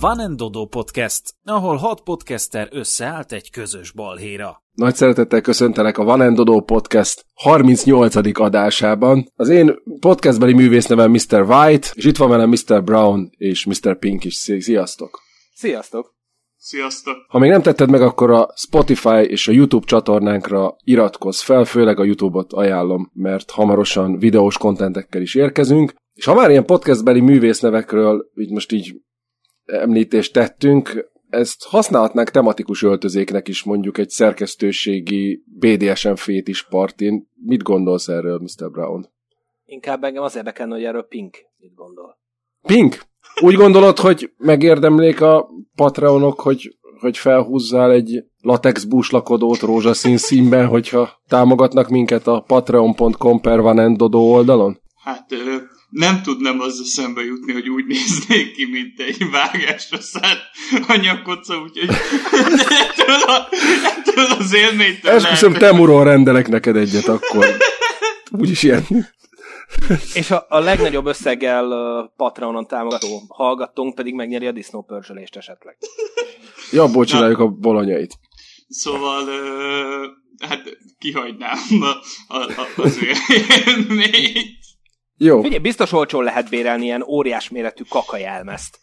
Van Dodo Podcast, ahol hat podcaster összeállt egy közös balhéra. Nagy szeretettel köszöntelek a Van Dodo Podcast 38. adásában. Az én podcastbeli művész nevem Mr. White, és itt van velem Mr. Brown és Mr. Pink is. Sziasztok! Sziasztok! Sziasztok! Ha még nem tetted meg, akkor a Spotify és a YouTube csatornánkra iratkozz fel, főleg a YouTube-ot ajánlom, mert hamarosan videós kontentekkel is érkezünk. És ha már ilyen podcastbeli művésznevekről így most így említést tettünk, ezt használhatnánk tematikus öltözéknek is mondjuk egy szerkesztőségi BDSM fétis partin. Mit gondolsz erről, Mr. Brown? Inkább engem az érdekelne, hogy erről Pink mit gondol. Pink? Úgy gondolod, hogy megérdemlék a Patreonok, hogy, hogy felhúzzál egy latex búslakodót rózsaszín színben, hogyha támogatnak minket a patreon.com per oldalon? Hát nem tudnám az szembe jutni, hogy úgy néznék ki, mint egy vágásra szállt anyakoca, úgyhogy ettől, a, ettől az élménytől Esküszöm, Temuron rendelek neked egyet akkor. Úgyis ilyen. És a, a legnagyobb összeggel uh, Patreonon támogató hallgatónk pedig megnyeri a disznópörzsölést esetleg. Ja, csináljuk a bolonyait. Szóval, uh, hát kihagynám a, a, a, az élményt. Jó. Figyelj, biztos olcsón lehet bérelni ilyen óriás méretű kakajelmezt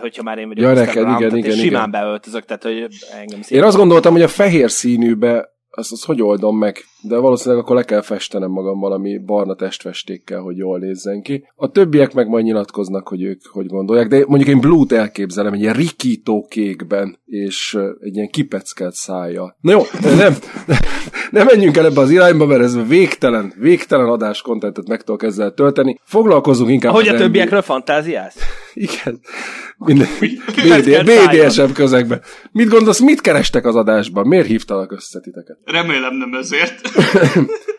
hogyha már én vagyok ja, neked, igen, igen, igen, simán igen. beöltözök, tehát hogy engem Én azt gondoltam, hogy a fehér színűbe azt, azt hogy oldom meg, de valószínűleg akkor le kell festenem magam valami barna testfestékkel, hogy jól nézzen ki. A többiek meg majd nyilatkoznak, hogy ők hogy gondolják, de mondjuk én Blue-t elképzelem egy ilyen rikító kékben, és egy ilyen kipeckelt szája. Na jó, nem, nem menjünk el ebbe az irányba, mert ez végtelen, végtelen adás kontentet meg tudok ezzel tölteni. Foglalkozunk inkább Ahogy a többiekről fantáziálsz? Igen. Minden, BD, BDSM közegben. Mit gondolsz, mit kerestek az adásban? Miért hívtalak össze titeket? Remélem nem ezért.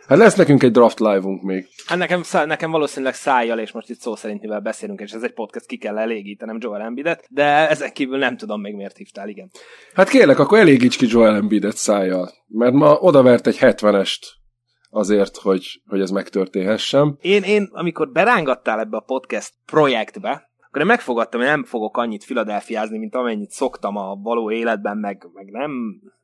Hát lesz nekünk egy draft live-unk még. Hát nekem, nekem valószínűleg szájjal, és most itt szó szerint mivel beszélünk, és ez egy podcast, ki kell elégítenem Joel Embiidet, de ezen kívül nem tudom még miért hívtál, igen. Hát kérlek, akkor elégíts ki Joel Embiidet szájjal, mert ma odavert egy 70-est azért, hogy, hogy ez megtörténhessen. Én, én, amikor berángattál ebbe a podcast projektbe, akkor én megfogadtam, hogy nem fogok annyit filadelfiázni, mint amennyit szoktam a való életben, meg, meg nem...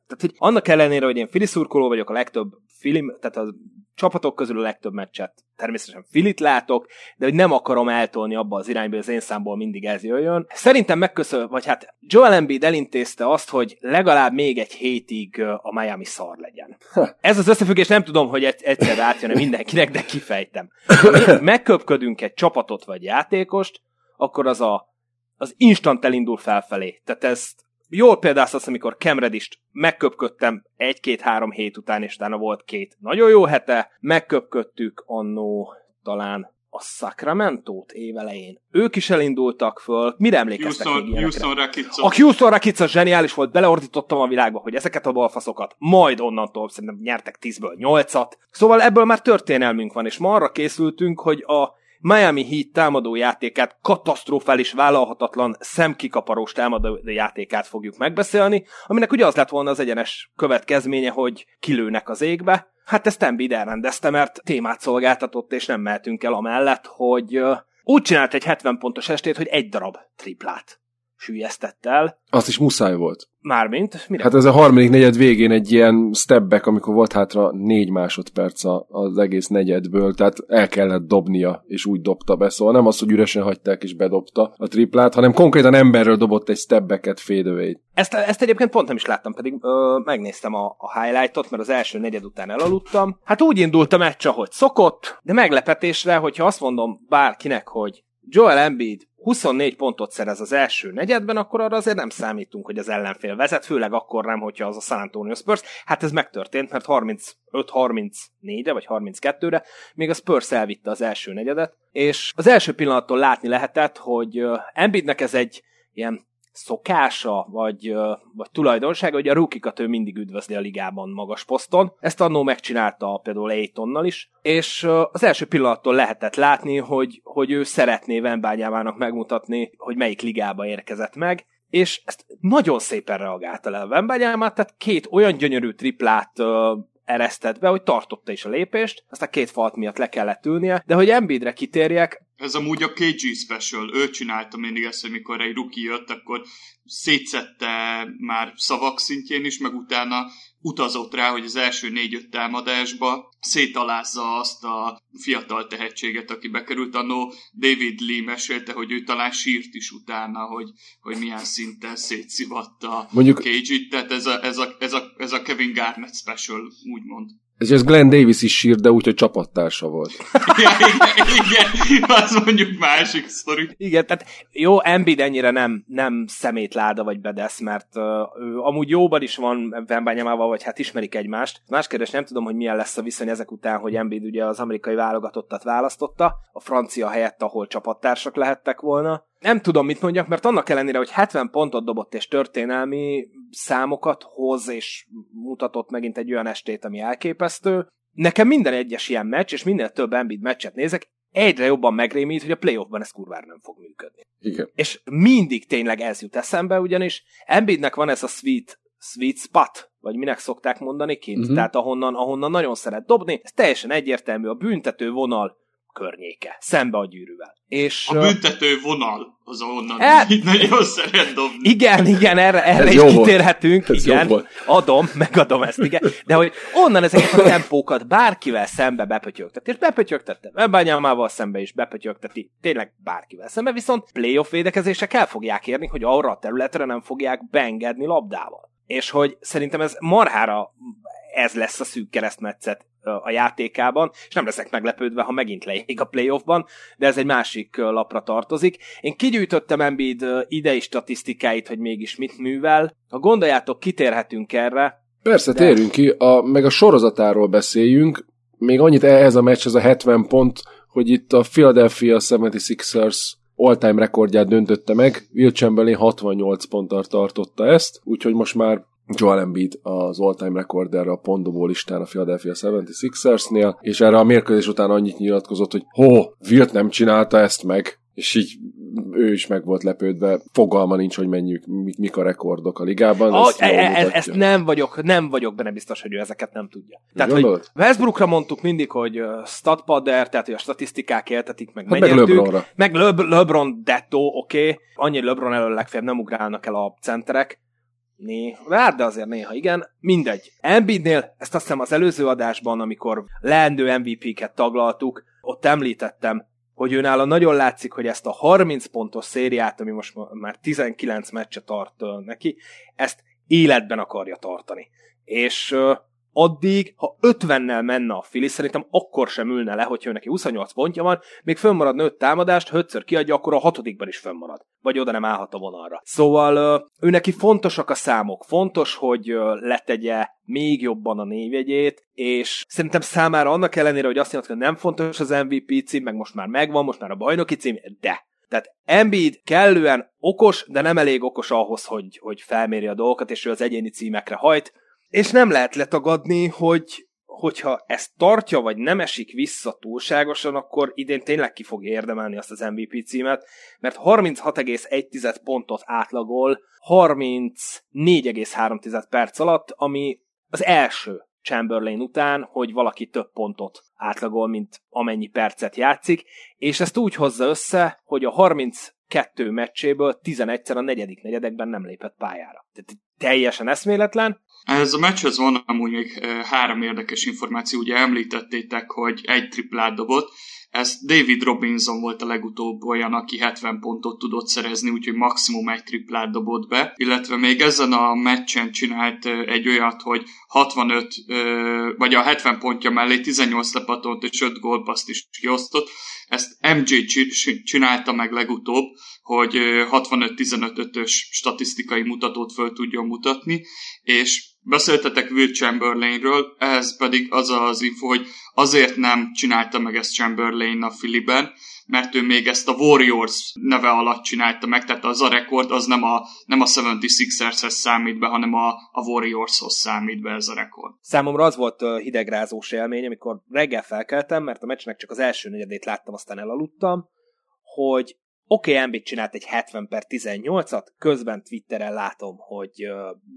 Tehát, hogy annak ellenére, hogy én filiszurkoló vagyok, a legtöbb film, tehát a csapatok közül a legtöbb meccset természetesen filit látok, de hogy nem akarom eltolni abba az irányba, hogy az én számból mindig ez jöjjön. Szerintem megköszön, vagy hát Joel Embiid elintézte azt, hogy legalább még egy hétig a Miami szar legyen. Ez az összefüggés nem tudom, hogy egyszerre átjön mindenkinek, de kifejtem. Ha megköpködünk egy csapatot vagy játékost, akkor az a, az instant elindul felfelé. Tehát ezt jól azt, amikor Kemredist megköpködtem egy-két-három hét után, és utána volt két nagyon jó hete, megköpködtük annó talán a Sacramento-t évelején. Ők is elindultak föl. Mire emlékeztek Houston, még Houston. A Houston az zseniális volt, beleordítottam a világba, hogy ezeket a balfaszokat majd onnantól szerintem nyertek 10-ből 8-at. Szóval ebből már történelmünk van, és ma arra készültünk, hogy a Miami Heat támadó játékát, katasztrofális, vállalhatatlan, szemkikaparós támadó játékát fogjuk megbeszélni, aminek ugye az lett volna az egyenes következménye, hogy kilőnek az égbe. Hát ezt Embiid elrendezte, mert témát szolgáltatott, és nem mehetünk el amellett, hogy úgy csinált egy 70 pontos estét, hogy egy darab triplát sűjesztett el. Azt is muszáj volt. Mármint? Mire? Hát ez a harmadik negyed végén egy ilyen stepback, amikor volt hátra négy másodperc az egész negyedből, tehát el kellett dobnia, és úgy dobta be. Szóval nem az, hogy üresen hagyták és bedobta a triplát, hanem konkrétan emberről dobott egy stepbacket fade Ezt, ezt egyébként pont nem is láttam, pedig ö, megnéztem a, a highlightot, mert az első negyed után elaludtam. Hát úgy indult a meccs, ahogy szokott, de meglepetésre, hogyha azt mondom bárkinek, hogy Joel Embiid 24 pontot szerez az első negyedben, akkor arra azért nem számítunk, hogy az ellenfél vezet, főleg akkor nem, hogyha az a San Antonio Spurs. Hát ez megtörtént, mert 35-34-re vagy 32-re még a Spurs elvitte az első negyedet, és az első pillanattól látni lehetett, hogy Embiidnek ez egy ilyen szokása, vagy, vagy tulajdonsága, hogy a rukikat ő mindig üdvözli a ligában magas poszton. Ezt annó megcsinálta például Aitonnal is, és az első pillanattól lehetett látni, hogy, hogy ő szeretné Vembányávának megmutatni, hogy melyik ligába érkezett meg, és ezt nagyon szépen reagálta le a Vembányámát, tehát két olyan gyönyörű triplát eresztett be, hogy tartotta is a lépést, aztán két falt miatt le kellett ülnie, de hogy Embiidre kitérjek, Ez amúgy a KG Special, ő csinálta mindig ezt, hogy mikor egy ruki jött, akkor szétszette már szavak szintjén is, meg utána utazott rá, hogy az első négy-öt támadásba szétalázza azt a fiatal tehetséget, aki bekerült. Annó David Lee mesélte, hogy ő talán sírt is utána, hogy, hogy milyen szinten szétszivatta Mondjuk... Cage-it, tehát ez a, ez, a, ez, a, ez a Kevin Garnett special, úgymond. Ez, ez Glenn Davis is sírt, de úgy, hogy csapattársa volt. igen, igen, az mondjuk másik sztori. Igen, tehát jó, Embiid ennyire nem, nem szemétláda vagy bedesz, mert uh, ő amúgy jóban is van Vembányamával, vagy hát ismerik egymást. Más kérdés, nem tudom, hogy milyen lesz a viszony ezek után, hogy Embiid ugye az amerikai válogatottat választotta, a francia helyett, ahol csapattársak lehettek volna. Nem tudom, mit mondjak, mert annak ellenére, hogy 70 pontot dobott és történelmi számokat hoz, és mutatott megint egy olyan estét, ami elképesztő, nekem minden egyes ilyen meccs, és minél több Embiid meccset nézek, egyre jobban megrémít, hogy a playoffban ez kurvára nem fog működni. Igen. És mindig tényleg ez jut eszembe, ugyanis Embiidnek van ez a sweet, sweet spot, vagy minek szokták mondani kint, uh-huh. tehát ahonnan, ahonnan nagyon szeret dobni, ez teljesen egyértelmű, a büntető vonal környéke, szembe a gyűrűvel. És, a büntető vonal az onnan hát, nagyon szeret dobni. Igen, igen, erre, erre is kitérhetünk, volt. igen, adom, megadom ezt, igen, de hogy onnan ezeket a tempókat bárkivel szembe bepötyögtet, és bepötyögtette, Ebányámával szembe is bepötyögteti, tényleg bárkivel szembe, viszont playoff védekezések el fogják érni, hogy arra a területre nem fogják beengedni labdával. És hogy szerintem ez marhára ez lesz a szűk keresztmetszet a játékában, és nem leszek meglepődve, ha megint leég a playoffban, de ez egy másik lapra tartozik. Én kigyűjtöttem Embiid idei statisztikáit, hogy mégis mit művel. Ha gondoljátok, kitérhetünk erre. Persze, de... térjünk ki, a, meg a sorozatáról beszéljünk. Még annyit ehhez a meccs, ez a 70 pont, hogy itt a Philadelphia 76ers all-time rekordját döntötte meg, Will Chamberlain 68 ponttal tartotta ezt, úgyhogy most már Joel Embiid az all-time recorder a pontdobó listán a Philadelphia 76ersnél, és erre a mérkőzés után annyit nyilatkozott, hogy ho, Wilt nem csinálta ezt meg, és így ő is meg volt lepődve, fogalma nincs, hogy menjük, mik a rekordok a ligában. Oh, ezt, e, e, ezt nem vagyok, nem vagyok benne biztos, hogy ő ezeket nem tudja. Tehát, hogy Westbrookra mondtuk mindig, hogy statpadder, tehát hogy a statisztikák éltetik, meg hát meg LeBronra. Meg Le- LeBron detto, oké, okay. annyi LeBron elől legfeljebb nem ugrálnak el a centerek, Néha, de azért néha igen. Mindegy. Embiidnél, ezt azt hiszem az előző adásban, amikor leendő MVP-ket taglaltuk, ott említettem, hogy őnála nagyon látszik, hogy ezt a 30 pontos szériát, ami most már 19 meccse tart neki, ezt életben akarja tartani. És addig, ha 50-nel menne a Fili, szerintem akkor sem ülne le, hogyha neki 28 pontja van, még fönnmarad 5 támadást, ha ötször kiadja, akkor a hatodikban is fönnmarad. Vagy oda nem állhat a vonalra. Szóval ő neki fontosak a számok, fontos, hogy letegye még jobban a névjegyét, és szerintem számára annak ellenére, hogy azt mondja, hogy nem fontos az MVP cím, meg most már megvan, most már a bajnoki cím, de tehát Embiid kellően okos, de nem elég okos ahhoz, hogy, hogy felméri a dolgokat, és ő az egyéni címekre hajt. És nem lehet letagadni, hogy hogyha ezt tartja, vagy nem esik vissza túlságosan, akkor idén tényleg ki fog érdemelni azt az MVP címet, mert 36,1 pontot átlagol 34,3 perc alatt, ami az első Chamberlain után, hogy valaki több pontot átlagol, mint amennyi percet játszik, és ezt úgy hozza össze, hogy a 32 meccséből 11-szer a negyedik negyedekben nem lépett pályára. Tehát teljesen eszméletlen, ez a meccshez van amúgy még három érdekes információ. Ugye említettétek, hogy egy triplát dobott. Ez David Robinson volt a legutóbb olyan, aki 70 pontot tudott szerezni, úgyhogy maximum egy triplát dobott be. Illetve még ezen a meccsen csinált egy olyat, hogy 65, vagy a 70 pontja mellé 18 lepatolt és 5 gólpaszt is kiosztott. Ezt MJ csinálta meg legutóbb, hogy 65-15-ös statisztikai mutatót föl tudjon mutatni, és Beszéltetek Will Chamberlainről, ehhez pedig az az info, hogy azért nem csinálta meg ezt Chamberlain a Filiben, mert ő még ezt a Warriors neve alatt csinálta meg, tehát az a rekord az nem a, nem a 76ershez számít be, hanem a, a Warriorshoz számít be ez a rekord. Számomra az volt hidegrázós élmény, amikor reggel felkeltem, mert a meccsnek csak az első negyedét láttam, aztán elaludtam, hogy Oké, okay, Embiid csinált egy 70 per 18-at, közben Twitteren látom, hogy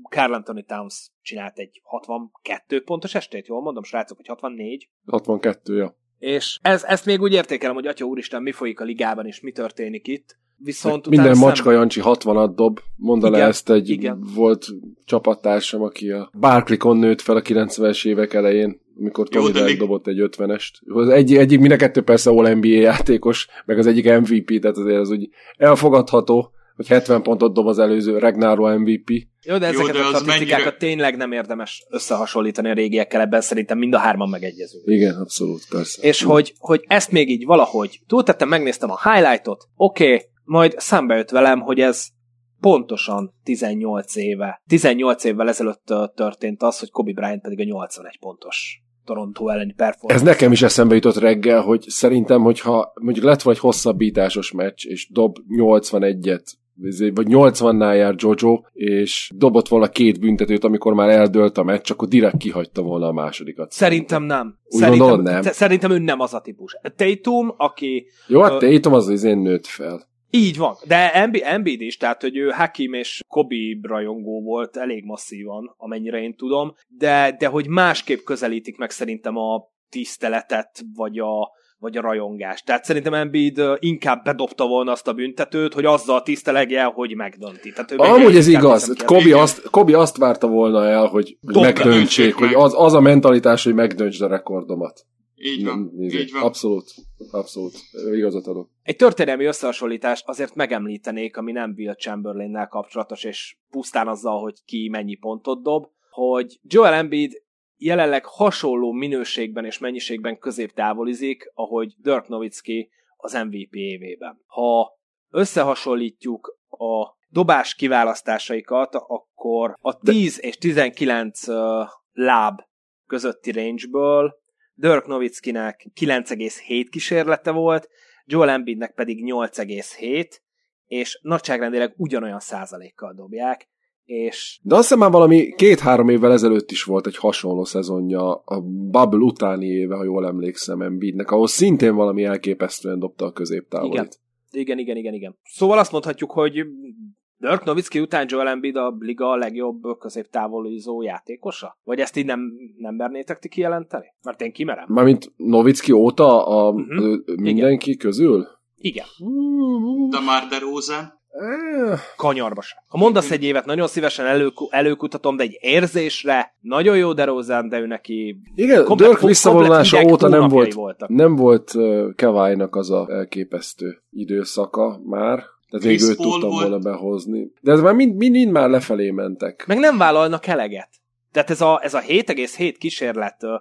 Carl Anthony Towns csinált egy 62 pontos estét, jól mondom, srácok, hogy 64? 62, ja. És ez, ezt még úgy értékelem, hogy atya úristen, mi folyik a ligában, és mi történik itt. Viszont Minden utána macska Jancsi 60-at dob. Mondd le ezt egy igen. volt csapattársam, aki a Barclaycon nőtt fel a 90-es évek elején, amikor Jó, Tony de még- dobott egy 50-est. Az egy, egyik, mind a kettő persze All NBA játékos, meg az egyik MVP, tehát azért az úgy elfogadható, hogy 70 pontot dob az előző Regnaro MVP. Jó, de Jó, ezeket de a statisztikákat mennyire- tényleg nem érdemes összehasonlítani a régiekkel, ebben szerintem mind a hárman megegyezünk. Igen, abszolút, persze. És hogy, hogy ezt még így valahogy túltettem, megnéztem a highlightot, oké, okay, majd szembe jött velem, hogy ez pontosan 18 éve, 18 évvel ezelőtt történt az, hogy Kobe Bryant pedig a 81 pontos Toronto elleni performance. Ez nekem is eszembe jutott reggel, hogy szerintem, hogyha mondjuk lett volna egy hosszabbításos meccs, és dob 81-et, vagy 80-nál jár Jojo, és dobott volna két büntetőt, amikor már eldőlt a meccs, akkor direkt kihagyta volna a másodikat. Szerintem nem. Úgy Szerintem, gondolod, nem? sz- Szerintem ő nem az a típus. Tatum, aki Jó, hát Tatum az az én nőtt fel. Így van, de Embi- Embiid is, tehát hogy ő Hakim és Kobe rajongó volt elég masszívan, amennyire én tudom, de, de hogy másképp közelítik meg szerintem a tiszteletet, vagy a, vagy a rajongást. Tehát szerintem Embiid inkább bedobta volna azt a büntetőt, hogy azzal tisztelegje, hogy megdönti. Tehát ő Amúgy ez igaz. Kobi azt, Kobi azt várta volna el, hogy Dobd, megdöntsék, döntsék hogy az, az a mentalitás, hogy megdöntsd a rekordomat. Így van, Nézzék, így van. Abszolút, abszolút. Igazat adok. Egy történelmi összehasonlítást azért megemlítenék, ami nem Will Chamberlain-nel kapcsolatos, és pusztán azzal, hogy ki mennyi pontot dob, hogy Joel Embiid jelenleg hasonló minőségben és mennyiségben középtávolizik, ahogy Dirk Nowitzki az MVP évében. Ha összehasonlítjuk a dobás kiválasztásaikat, akkor a 10 és 19 ö, láb közötti rangeből Dirk Nowitzkinek 9,7 kísérlete volt, Joel Embiidnek pedig 8,7, és nagyságrendileg ugyanolyan százalékkal dobják, és De azt hiszem már valami két-három évvel ezelőtt is volt egy hasonló szezonja, a Bubble utáni éve, ha jól emlékszem Embiidnek, ahol szintén valami elképesztően dobta a középtávolit. igen, igen, igen, igen. Szóval azt mondhatjuk, hogy Dirk Nowitzki után Joel Embiid a liga legjobb középtávolizó játékosa? Vagy ezt így nem, nem mernétek ti kijelenteni? Mert én kimerem. Mármint Novicki óta a, uh-huh. mindenki közül? Igen, De már DeRozan. Eh, kanyarba sem. Ha mondasz egy évet, nagyon szívesen elő, előkutatom, de egy érzésre nagyon jó DeRozan, de ő neki Igen, komplet- Dirk visszavonulása óta nem volt, voltak. nem volt uh, Keválynak az a elképesztő időszaka már. Tehát Chris őt Paul tudtam volt. volna behozni. De ez már mind, mind, mind már lefelé mentek. Meg nem vállalnak eleget. Tehát ez a, ez a 7,7 kísérlet ö,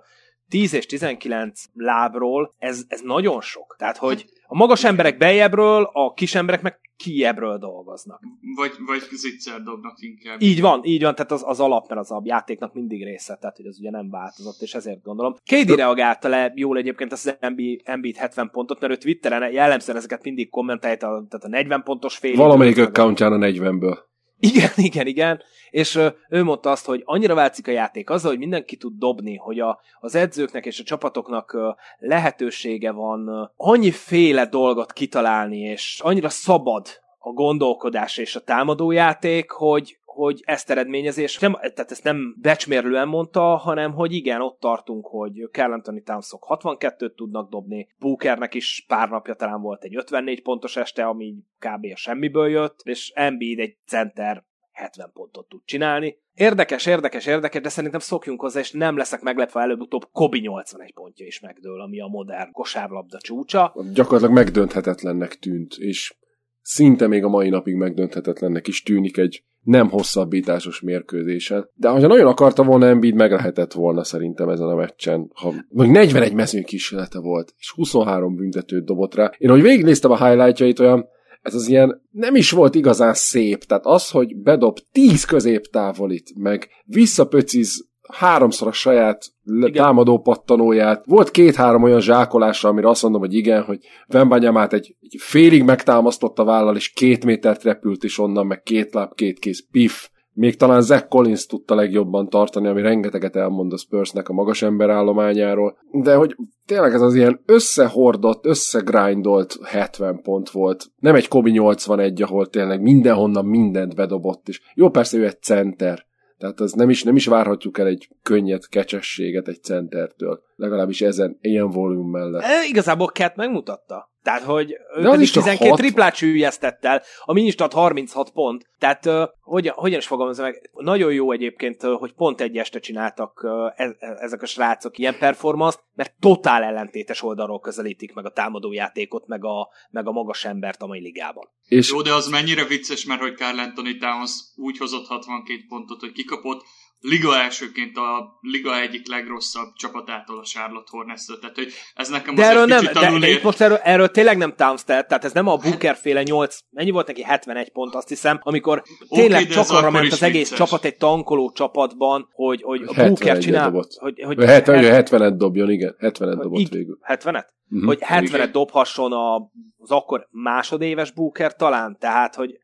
10 és 19 lábról, ez, ez nagyon sok. Tehát, hogy a magas emberek beljebbről, a kis emberek meg kijebbről dolgoznak. Vagy, vagy zicser dobnak inkább. Így van, így van, tehát az, az alap, mert az a játéknak mindig része, tehát hogy az ugye nem változott, és ezért gondolom. KD reagálta le jól egyébként az Embiid Embiid 70 pontot, mert ő Twitteren jellemzően ezeket mindig kommentálta, tehát a 40 pontos fél Valamelyik accountján a 40-ből. Igen, igen, igen. És ő mondta azt, hogy annyira változik a játék azzal, hogy mindenki tud dobni, hogy a, az edzőknek és a csapatoknak lehetősége van ö, annyiféle dolgot kitalálni, és annyira szabad a gondolkodás és a támadójáték, hogy, hogy ezt eredményezi, és nem, tehát ezt nem becsmérlően mondta, hanem hogy igen, ott tartunk, hogy Carl Anthony Townsok 62-t tudnak dobni, Bookernek is pár napja talán volt egy 54 pontos este, ami kb. a semmiből jött, és Embiid egy center 70 pontot tud csinálni. Érdekes, érdekes, érdekes, de szerintem szokjunk hozzá, és nem leszek meglepve előbb-utóbb Kobi 81 pontja is megdől, ami a modern kosárlabda csúcsa. Gyakorlatilag megdönthetetlennek tűnt, és szinte még a mai napig megdönthetetlennek is tűnik egy nem hosszabbításos mérkőzésen. De ha nagyon akarta volna Embiid, meg lehetett volna szerintem ezen a meccsen. Ha még 41 mezőny kísérlete volt, és 23 büntetőt dobott rá. Én, hogy végignéztem a highlightjait, olyan ez az ilyen nem is volt igazán szép. Tehát az, hogy bedob 10 középtávolit, meg visszapöciz háromszor a saját Igen. támadó pattanóját. Volt két-három olyan zsákolása, amire azt mondom, hogy igen, hogy Vembanyamát egy, egy félig megtámasztott a vállal, és két métert repült, és onnan meg két láb, két kéz, pif. Még talán Zach Collins tudta legjobban tartani, ami rengeteget elmond a Spursnek a magas ember állományáról. De hogy tényleg ez az ilyen összehordott, összegrindolt 70 pont volt. Nem egy Kobe 81, ahol tényleg mindenhonnan mindent bedobott, és jó persze ő egy center, tehát az nem is, nem is várhatjuk el egy könnyed kecsességet egy centertől. Legalábbis ezen, ilyen volume mellett. E, igazából Cat megmutatta. Tehát, hogy ő pedig is 12 hat... triplát sűjjesztett el, a Ministat 36 pont. Tehát, uh, hogyan, hogyan is fogalmazom meg, nagyon jó egyébként, uh, hogy pont egy este csináltak uh, e, e, ezek a srácok ilyen performance mert totál ellentétes oldalról közelítik meg a támadójátékot, meg a, meg a magas embert a mai ligában. És... Jó, de az mennyire vicces, mert hogy Carl Anthony Towns úgy hozott 62 pontot, hogy kikapott, liga elsőként a liga egyik legrosszabb csapatától a Charlotte hornets Tehát, hogy ez nekem de erről nem, de, de, itt most erről, erről, tényleg nem Towns tehát ez nem a Booker féle 8, mennyi volt neki 71 pont, azt hiszem, amikor tényleg okay, csak arra ment az egész vicces. csapat egy tankoló csapatban, hogy, hogy a Booker csinál, dobott. hogy, hogy, hogy 70-et dobjon, igen, 70-et dobott így, végül. 70-et? Uh-huh, mhm, hogy 70-et dobhasson a, az akkor másodéves Booker talán, tehát, hogy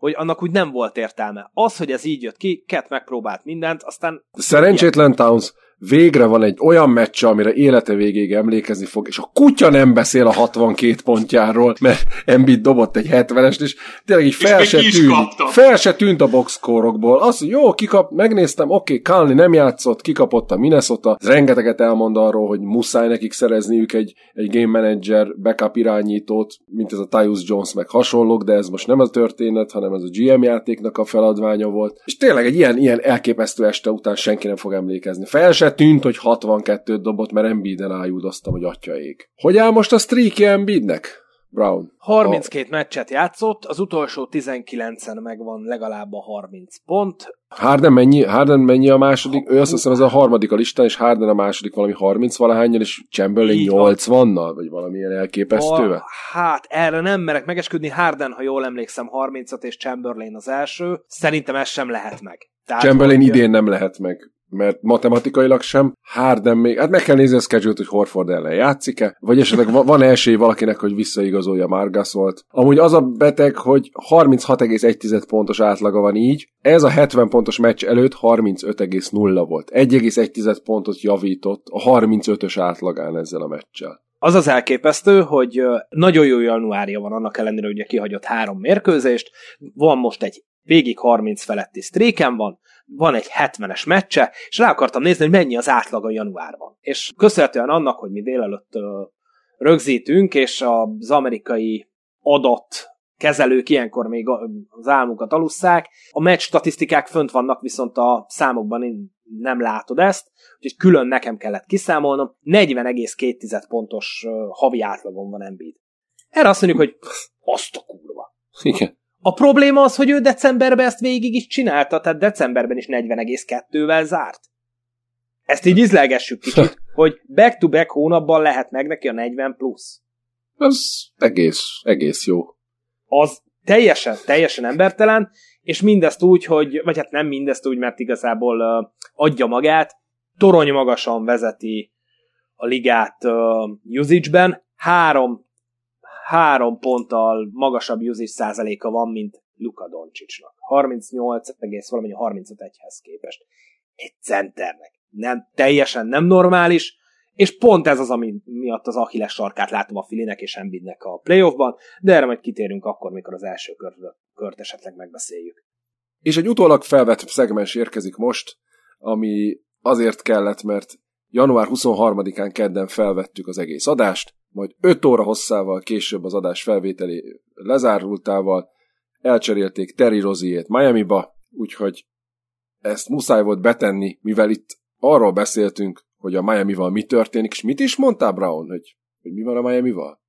hogy annak úgy nem volt értelme. Az, hogy ez így jött ki, Ket megpróbált mindent, aztán... Szerencsétlen Towns végre van egy olyan meccs, amire élete végéig emlékezni fog, és a kutya nem beszél a 62 pontjáról, mert Embiid dobott egy 70-est, és tényleg így fel se tűnt. Fel se tűnt a boxkórokból. Az, jó, kikap, megnéztem, oké, okay, Kalni nem játszott, kikapott a Minnesota, rengeteget elmond arról, hogy muszáj nekik szerezniük egy, egy game manager, backup irányítót, mint ez a Tyus Jones meg hasonlók, de ez most nem a történet, hanem ez a GM játéknak a feladványa volt. És tényleg egy ilyen, ilyen elképesztő este után senki nem fog emlékezni. Fel se tűnt, hogy 62-t dobott, mert Embiiden ájúdoztam, hogy atyaék. Hogy áll most a streaky Embiidnek? Brown. 32 a... meccset játszott, az utolsó 19-en megvan legalább a 30 pont. Harden mennyi, Harden mennyi a második? Ő azt hiszem ez a harmadik a listán, és Harden a második valami 30 valahányan, és Chamberlain 80-nal, vagy valamilyen elképesztővel? Hát erre nem merek megesküdni. Harden, ha jól emlékszem, 30-at, és Chamberlain az első. Szerintem ez sem lehet meg. Tehát, Chamberlain idén nem lehet meg mert matematikailag sem. Harden még, hát meg kell nézni a schedule hogy Horford ellen játszik-e, vagy esetleg van esély valakinek, hogy visszaigazolja Margas volt. Amúgy az a beteg, hogy 36,1 pontos átlaga van így, ez a 70 pontos meccs előtt 35,0 volt. 1,1 pontot javított a 35-ös átlagán ezzel a meccsel. Az az elképesztő, hogy nagyon jó januárja van annak ellenére, hogy ugye kihagyott három mérkőzést, van most egy végig 30 feletti streaken van, van egy 70-es meccse, és rá akartam nézni, hogy mennyi az átlag a januárban. És köszönhetően annak, hogy mi délelőtt rögzítünk, és az amerikai adat kezelők ilyenkor még az álmukat alusszák. A meccs statisztikák fönt vannak, viszont a számokban én nem látod ezt, úgyhogy külön nekem kellett kiszámolnom. 40,2 pontos havi átlagon van Embiid. Erre azt mondjuk, hogy azt a kurva. Igen. A probléma az, hogy ő decemberben ezt végig is csinálta, tehát decemberben is 40,2-vel zárt. Ezt így izlelgessük kicsit, hogy back-to-back hónapban lehet meg neki a 40 plusz. Ez egész, egész jó. Az teljesen, teljesen embertelen, és mindezt úgy, hogy, vagy hát nem mindezt úgy, mert igazából uh, adja magát, torony magasan vezeti a ligát uh, usage-ben, három három ponttal magasabb usage százaléka van, mint Luka Doncsicsnak. 38, egész valamennyi 35-hez képest. Egy centernek. Nem, teljesen nem normális, és pont ez az, ami miatt az Achilles sarkát látom a Filinek és Embiidnek a playoffban, de erre majd kitérünk akkor, mikor az első kört, kört esetleg megbeszéljük. És egy utólag felvett szegmens érkezik most, ami azért kellett, mert január 23-án kedden felvettük az egész adást, majd 5 óra hosszával később az adás felvételi lezárultával elcserélték Terry Roziét Miami-ba, úgyhogy ezt muszáj volt betenni, mivel itt arról beszéltünk, hogy a Miami-val mi történik, és mit is mondtál, Brown, hogy, hogy mi van a Miami-val?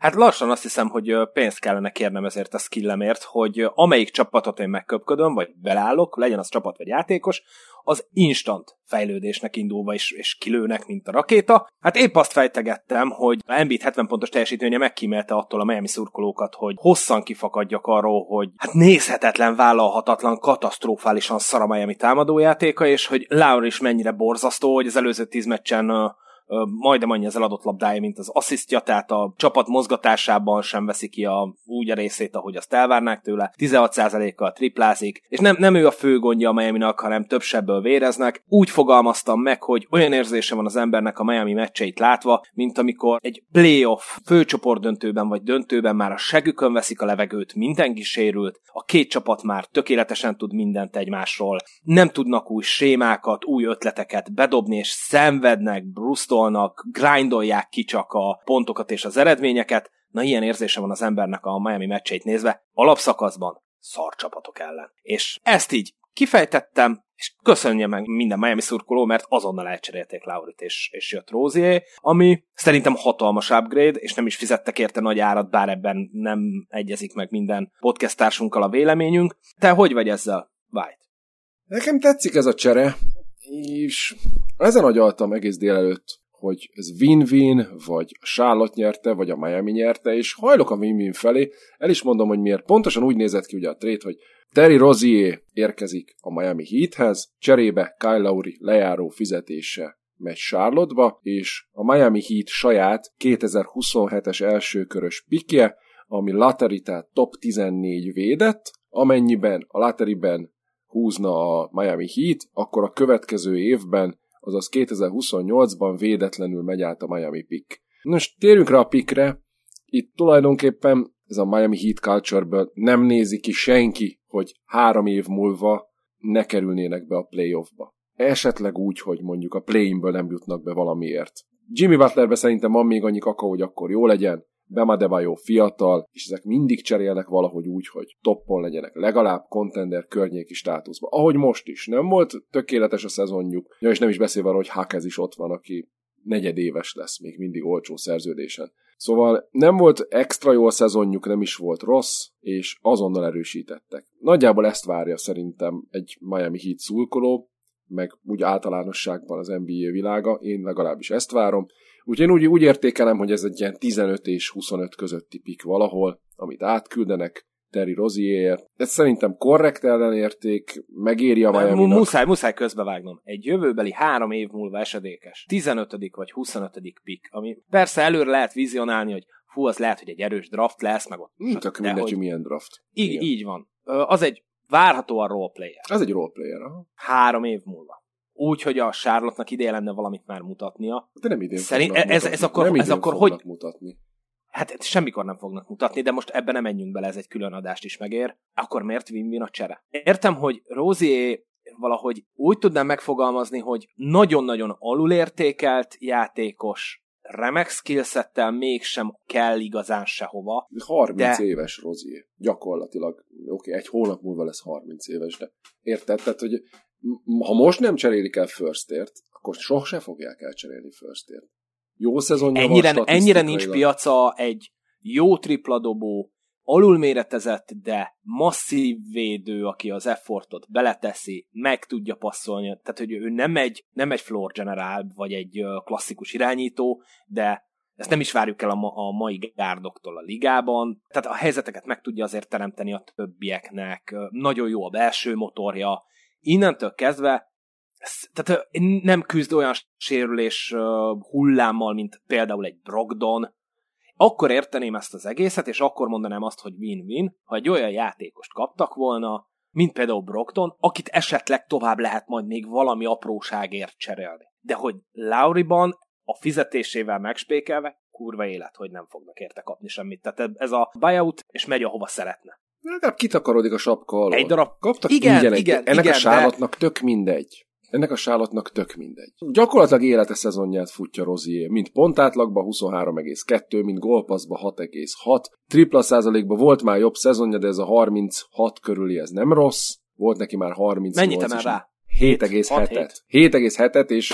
Hát lassan azt hiszem, hogy pénzt kellene kérnem ezért a skillemért, hogy amelyik csapatot én megköpködöm, vagy belállok, legyen az csapat vagy játékos, az instant fejlődésnek indulva is, és kilőnek, mint a rakéta. Hát épp azt fejtegettem, hogy a Embiid 70 pontos teljesítménye megkímélte attól a Miami szurkolókat, hogy hosszan kifakadjak arról, hogy hát nézhetetlen, vállalhatatlan, katasztrofálisan szar a Miami támadójátéka, és hogy Laur is mennyire borzasztó, hogy az előző tíz meccsen majdnem annyi az eladott labdája, mint az asszisztja, tehát a csapat mozgatásában sem veszi ki a, úgy a részét, ahogy azt elvárnák tőle. 16%-kal triplázik, és nem, nem ő a fő gondja a miami hanem több sebből véreznek. Úgy fogalmaztam meg, hogy olyan érzése van az embernek a Miami meccseit látva, mint amikor egy playoff főcsoport döntőben vagy döntőben már a segükön veszik a levegőt, mindenki sérült, a két csapat már tökéletesen tud mindent egymásról, nem tudnak új sémákat, új ötleteket bedobni, és szenvednek, brusztol passzolnak, grindolják ki csak a pontokat és az eredményeket. Na ilyen érzése van az embernek a Miami meccseit nézve, alapszakaszban szar csapatok ellen. És ezt így kifejtettem, és köszönje meg minden Miami szurkoló, mert azonnal elcserélték Laurit, és, és jött Rozier, ami szerintem hatalmas upgrade, és nem is fizettek érte nagy árat, bár ebben nem egyezik meg minden podcasttársunkkal a véleményünk. Te hogy vagy ezzel, White? Nekem tetszik ez a csere, és ezen agyaltam egész délelőtt, hogy ez win-win, vagy a Charlotte nyerte, vagy a Miami nyerte, és hajlok a win-win felé. El is mondom, hogy miért. Pontosan úgy nézett ki ugye a trade, hogy Terry Rozier érkezik a Miami Heathez, cserébe Kyle Lowry lejáró fizetése megy Charlotte-ba, és a Miami Heat saját 2027-es elsőkörös pikje, ami Lateritát top 14 védett, amennyiben a Lateriben húzna a Miami Heat, akkor a következő évben, azaz 2028-ban védetlenül megy át a Miami pick. Most térjünk rá a pickre, itt tulajdonképpen ez a Miami Heat culture nem nézi ki senki, hogy három év múlva ne kerülnének be a playoffba. Esetleg úgy, hogy mondjuk a play-inből nem jutnak be valamiért. Jimmy Butlerbe szerintem van még annyi kaka, hogy akkor jó legyen, Bema Debajo fiatal, és ezek mindig cserélnek valahogy úgy, hogy toppon legyenek, legalább contender környéki státuszba. Ahogy most is. Nem volt tökéletes a szezonjuk, ja, és nem is beszélve arról, hogy Hakez is ott van, aki negyedéves lesz, még mindig olcsó szerződésen. Szóval nem volt extra jó a szezonjuk, nem is volt rossz, és azonnal erősítettek. Nagyjából ezt várja szerintem egy Miami Heat szulkoló, meg úgy általánosságban az NBA világa, én legalábbis ezt várom. Úgyhogy én úgy, úgy értékelem, hogy ez egy ilyen 15 és 25 közötti pik valahol, amit átküldenek Terry Rozierért. Ez szerintem korrekt ellenérték, megéri a miami Muszáj, muszáj közbevágnom. Egy jövőbeli három év múlva esedékes 15. vagy 25. pik, ami persze előre lehet vizionálni, hogy hú, az lehet, hogy egy erős draft lesz, meg ott... Hm, tök mindegy, hogy milyen draft. Így, így van. Az egy várhatóan roleplayer. Ez egy roleplayer, aha. Három év múlva. Úgy, hogy a Charlotte-nak ideje lenne valamit már mutatnia. De nem idén Szerint, ez, ez, ez akkor, nem ez akkor hogy, mutatni. Hát semmikor nem fognak mutatni, de most ebben nem menjünk bele, ez egy külön adást is megér. Akkor miért win-win a csere? Értem, hogy Rozier valahogy úgy tudnám megfogalmazni, hogy nagyon-nagyon alulértékelt játékos, remek skillsettel mégsem kell igazán sehova. 30 de... éves Rozier, gyakorlatilag. Oké, okay, egy hónap múlva lesz 30 éves, de érted? Tehát, hogy ha most nem cserélik el firstért, akkor sose fogják elcserélni firstért jó szezonja ennyire, van ennyire nincs piaca egy jó tripladobó, alulméretezett, de masszív védő, aki az effortot beleteszi, meg tudja passzolni, tehát hogy ő nem egy, nem egy floor generál, vagy egy klasszikus irányító, de ezt nem is várjuk el a, ma, a mai gárdoktól a ligában. Tehát a helyzeteket meg tudja azért teremteni a többieknek. Nagyon jó a belső motorja. Innentől kezdve tehát nem küzd olyan sérülés hullámmal, mint például egy Brogdon, akkor érteném ezt az egészet, és akkor mondanám azt, hogy win-win, ha egy olyan játékost kaptak volna, mint például Brockton, akit esetleg tovább lehet majd még valami apróságért cserélni. De hogy Lauriban a fizetésével megspékelve, kurva élet, hogy nem fognak érte kapni semmit. Tehát ez a buyout, és megy ahova szeretne. Legalább kitakarodik a sapka alól. Egy darab. Kaptak igen, ingyen igen, egy, ennek igen, a sárlatnak de... tök mindegy. Ennek a sállatnak tök mindegy. Gyakorlatilag élete szezonját futja Rozier, mint pontátlagba 23,2, mint gólpaszba 6,6. Tripla százalékban volt már jobb szezonja, de ez a 36 körüli ez nem rossz. Volt neki már 38 Mennyit emel rá? 7,7-et. 7,7-et, és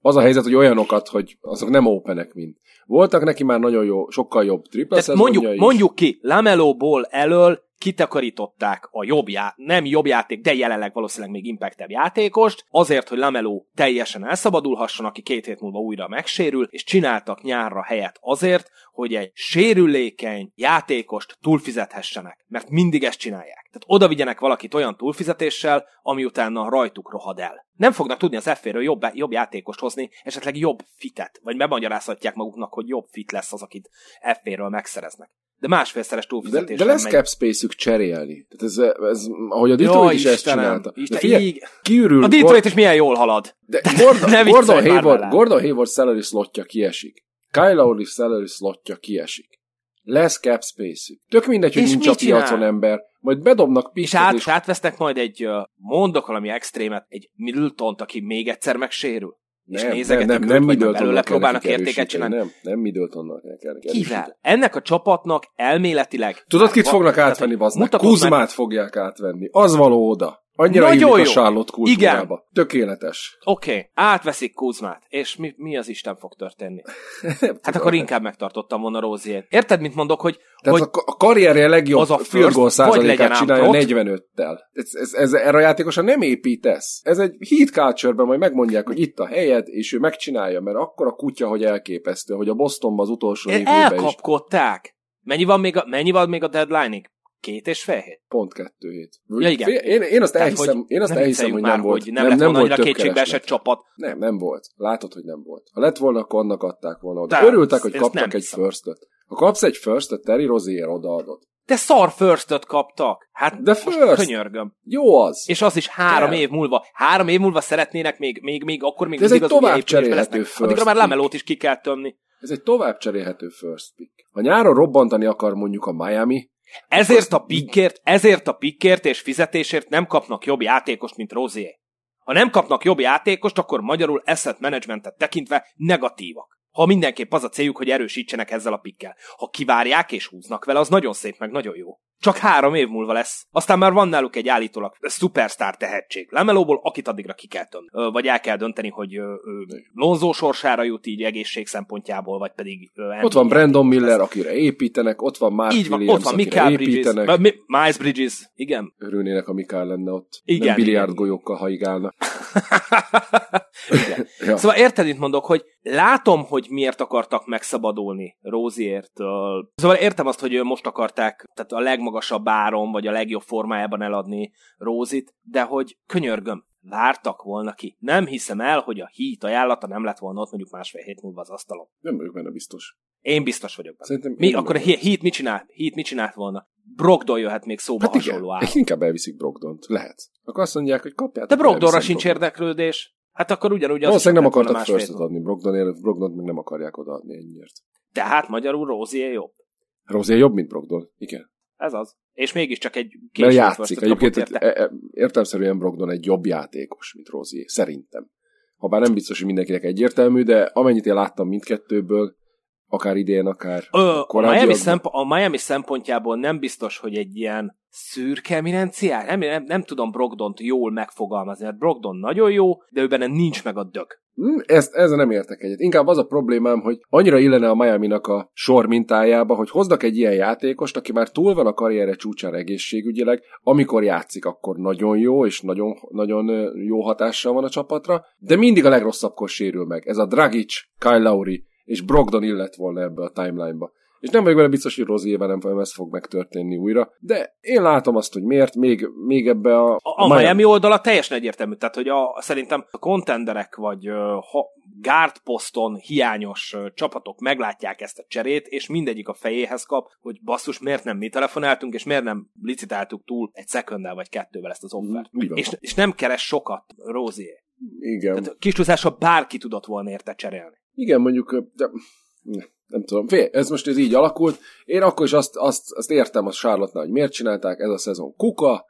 az a helyzet, hogy olyanokat, hogy azok nem openek, mint. Voltak neki már nagyon jó, sokkal jobb tripla mondjuk, is. mondjuk ki, Lamelóból elől kitakarították a jobb já- nem jobb játék, de jelenleg valószínűleg még impactebb játékost, azért, hogy Lameló teljesen elszabadulhasson, aki két hét múlva újra megsérül, és csináltak nyárra helyet azért, hogy egy sérülékeny játékost túlfizethessenek, mert mindig ezt csinálják. Tehát oda vigyenek valakit olyan túlfizetéssel, ami utána rajtuk rohad el. Nem fognak tudni az f jobb, jobb játékost hozni, esetleg jobb fitet, vagy bemagyarázhatják maguknak, hogy jobb fit lesz az, akit f megszereznek de másfélszeres túlfizetés. De, de lesz cap space-ük cserélni. Tehát ez, ez, ahogy a Detroit Jó, is Istenem, ezt csinálta. Isten, figyelj, így... kiürül... A Detroit Gord... is milyen jól halad. De Gordon, Gordon, Hayward, Gordon Hayward salary slotja kiesik. Kyle Lowry salary slotja kiesik. Lesz cap space-ük. Tök mindegy, hogy és nincs a piacon ember. Majd bedobnak pisztet, és, át, és... átvesznek majd egy, mondok valami extrémet, egy Middleton, aki még egyszer megsérül. És Nem, nézegetik nem, nem, őt, nem vagy belőle kell próbálnak értéket csinálni. Nem, nem Middletonnal kell erősíteni. Kivel? Ennek a csapatnak elméletileg... Tudod, kit Va- fognak átvenni, mutatott Kuzmát fogják átvenni. Az való oda. Annyira Nagyon illik a jó. Charlotte kultúrába. Tökéletes. Oké, okay, átveszik Kuzmát, és mi, mi az Isten fog történni? Hát akkor inkább megtartottam volna Róziét. Érted, mit mondok, hogy, Tehát hogy a, a karrierje legjobb az a a first, százalékát csinálja trot. 45-tel. Ez, ez, ez, erre a játékosan nem építesz. Ez egy heat culture majd megmondják, hogy itt a helyed, és ő megcsinálja, mert akkor a kutya, hogy elképesztő, hogy a Bostonban az utolsó évében is elkapkodták. Mennyi van még a, mennyi van még a deadline-ig? Két és fél hét? pont kettő hét. Ja, igen. Én, én azt Tehát, elhiszem, hogy én azt nem elhiszem, hogy nem volt. hogy nem, lett volna volt annyira több kétségbe kereslet. esett csapat. Nem, nem volt. Látod, hogy nem volt. Ha lett volna, akkor annak adták volna oda. Tehát, Örültek, hogy nem kaptak egy firstöt. Ha kapsz egy firstöt, Terry Rozier odaadod. De szar first kaptak. Hát De first. könyörgöm. Jó az. És az is három Kell. év múlva. Három év múlva szeretnének még, még, még akkor még De ez egy tovább cserélhető first Addigra már lemelót is ki kell tömni. Ez egy tovább cserélhető first pick. Ha nyáron robbantani akar mondjuk a Miami, Ezért a pikkért, ezért a pikkért és fizetésért nem kapnak jobb játékost, mint Rozier. Ha nem kapnak jobb játékost, akkor magyarul asset managementet tekintve negatívak. Ha mindenképp az a céljuk, hogy erősítsenek ezzel a pikkel. Ha kivárják és húznak vele, az nagyon szép, meg nagyon jó. Csak három év múlva lesz. Aztán már van náluk egy állítólag superstar tehetség. Lemelóból, akit addigra ki kell tönni. Ö, Vagy el kell dönteni, hogy Lonzo sorsára jut így egészség szempontjából, vagy pedig... Ott van Brandon. Miller, akire építenek, ott van Mark Így van, Williams, ott van Mikael Bridges, építenek. Ö, Mi- Miles Bridges, igen. Örülnének, ha Mikael lenne ott. Igen, nem biliárd igen. golyókkal haigálna. Igen. Ja. Szóval érted, mit mondok, hogy látom, hogy miért akartak megszabadulni Róziertől. Szóval értem azt, hogy most akarták tehát a legmagasabb áron, vagy a legjobb formájában eladni Rózit, de hogy könyörgöm, vártak volna ki. Nem hiszem el, hogy a hít ajánlata nem lett volna ott mondjuk másfél hét múlva az asztalon. Nem vagyok benne biztos. Én biztos vagyok benne. Szerintem Mi, akkor a vagyok. hít mit csinált? Hít mit csinált volna? Brogdon jöhet még szóba Hát hasonló áron. inkább elviszik Brogdont. Lehet. Akkor azt mondják, hogy kapjátok. De Brogdonra sincs Brogdont. érdeklődés. Hát akkor ugyanúgy az Valószínűleg nem akartak firstot adni Brogdonért, Brogdont meg nem akarják odaadni ennyiért. Tehát magyarul Rózier jobb. Rozier jobb, mint Brogdon. Igen. Ez az. És mégiscsak egy később játszik. Egyébként érte. e- értelmszerűen Brogdon egy jobb játékos, mint Rozier. Szerintem. Habár nem biztos, hogy mindenkinek egyértelmű, de amennyit én láttam mindkettőből, akár idén, akár Ö, a, Miami szempo- a Miami szempontjából nem biztos, hogy egy ilyen szürke eminenciák, nem, nem, nem tudom Brogdont jól megfogalmazni, mert Brogdon nagyon jó, de ő benne nincs meg a dög. Hm, Ezt, ezzel nem értek egyet. Inkább az a problémám, hogy annyira illene a Miami-nak a sor mintájába, hogy hoznak egy ilyen játékost, aki már túl van a karriere csúcsán egészségügyileg, amikor játszik, akkor nagyon jó, és nagyon, nagyon jó hatással van a csapatra, de mindig a legrosszabbkor sérül meg. Ez a Dragic, Kyle Lowry és Brogdon illet volna ebbe a timeline-ba. És nem vagyok benne biztos, hogy Roziével nem nem ez fog megtörténni újra, de én látom azt, hogy miért, még, még ebbe a... A, a Miami oldala teljesen egyértelmű, tehát hogy a, szerintem a contenderek vagy ha, guard poszton hiányos csapatok meglátják ezt a cserét, és mindegyik a fejéhez kap, hogy basszus, miért nem mi telefonáltunk, és miért nem licitáltuk túl egy secondel vagy kettővel ezt az offert. Így van. És, és nem keres sokat Rozier. Igen. Tehát kis bárki tudott volna érte cserélni. Igen, mondjuk, de, ne, nem tudom, fél, ez most ez így alakult. Én akkor is azt, azt, azt értem a charlotte hogy miért csinálták, ez a szezon kuka,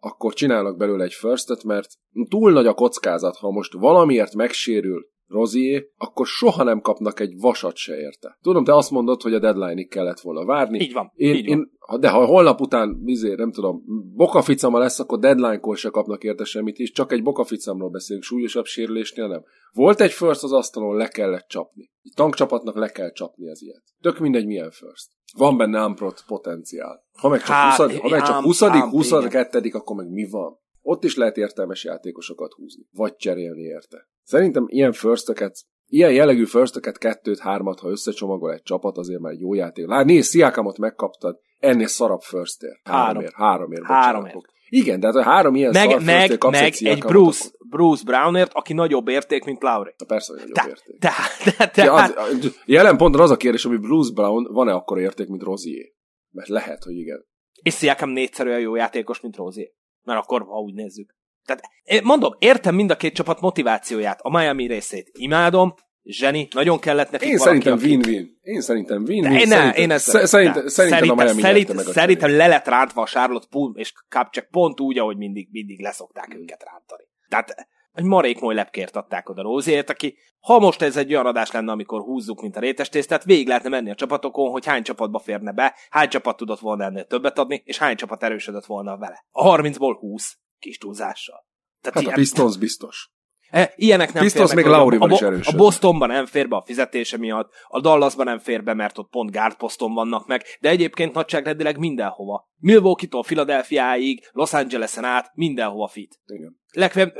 akkor csinálnak belőle egy firstet, mert túl nagy a kockázat, ha most valamiért megsérül Rozier, akkor soha nem kapnak egy vasat se érte. Tudom, te azt mondod, hogy a deadline-ig kellett volna várni. Így van. Én, így én, de ha holnap után, izé, nem tudom, bokaficama lesz, akkor deadline-kor se kapnak érte semmit, és csak egy bokaficamról beszélünk, súlyosabb sérülésnél nem. Volt egy first az asztalon, le kellett csapni. Egy tankcsapatnak le kell csapni az ilyet. Tök mindegy, milyen first. Van benne unprot potenciál. Ha meg csak, Hát, 20, ha meg csak ám- 20 ám, 22 akkor meg mi van? Ott is lehet értelmes játékosokat húzni. Vagy cserélni érte. Szerintem ilyen firstöket Ilyen jellegű firstöket, kettőt, hármat, ha összecsomagol egy csapat, azért már egy jó játék. Lát, nézd, Sziákamot megkaptad, ennél szarabb firstért. Három. Háromért. Háromért. Háromért. Igen, de hát a három ilyen Meg, szar meg, kapsz meg egy Sziakamot, Bruce, akkor- Bruce Brownért, aki nagyobb érték, mint Lowry. Na Persze, hogy nagyobb Te- érték. Tehát, te, Ja, tehát, az, jelen ponton az a kérdés, hogy Bruce Brown van-e akkora érték, mint Rozier? Mert lehet, hogy igen. és Siakam négyszer olyan jó játékos, mint Rozier. Mert akkor, ha úgy nézzük. Tehát mondom, értem mind a két csapat motivációját, a Miami részét imádom, zseni, nagyon kellett nekik Én valaki, szerintem win-win. Én szerintem win-win. Én, szerintem, én ezt sze- szerintem, szerintem, a Miami szerint, nyerte meg a szerintem le lett rántva a Charlotte Pool és Kupchak pont úgy, ahogy mindig, mindig leszokták őket rántani. Tehát egy marék moly lepkért adták oda Róziért, aki ha most ez egy olyan adás lenne, amikor húzzuk, mint a rétes tésztát, végig lehetne menni a csapatokon, hogy hány csapatba férne be, hány csapat tudott volna ennél többet adni, és hány csapat erősödött volna vele. A 30-ból 20 kis túlzással. Tehát hát ilyen... a Pistons biztos. E, ilyenek nem Pistons még Laurival is erős. A Bostonban nem fér be a fizetése miatt, a Dallasban nem fér be, mert ott pont guard poszton vannak meg, de egyébként nagyságrendileg mindenhova. Milwaukee-tól Philadelphiaig, Los Angeles-en át, mindenhova fit. Igen. Legfeljebb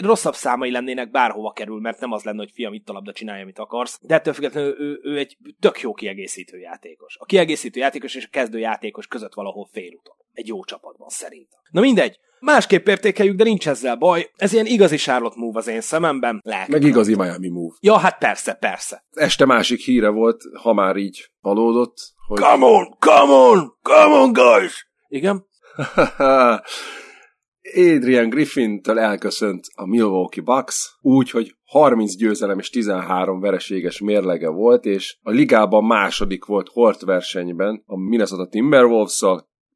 rosszabb számai lennének bárhova kerül, mert nem az lenne, hogy fiam itt a labda csinálja, amit akarsz. De ettől függetlenül ő, ő egy tök jó kiegészítő játékos. A kiegészítő játékos és a kezdő játékos között valahol félúton. Egy jó csapatban szerintem. Na mindegy, Másképp értékeljük, de nincs ezzel baj. Ez ilyen igazi Charlotte move az én szememben. Lehet. Meg igazi Miami move. Ja, hát persze, persze. Este másik híre volt, ha már így valódott, hogy... Come on, come on, come on, guys! Igen? Adrian Griffin-től elköszönt a Milwaukee Bucks, úgy, hogy 30 győzelem és 13 vereséges mérlege volt, és a ligában második volt Hort versenyben a Minnesota timberwolves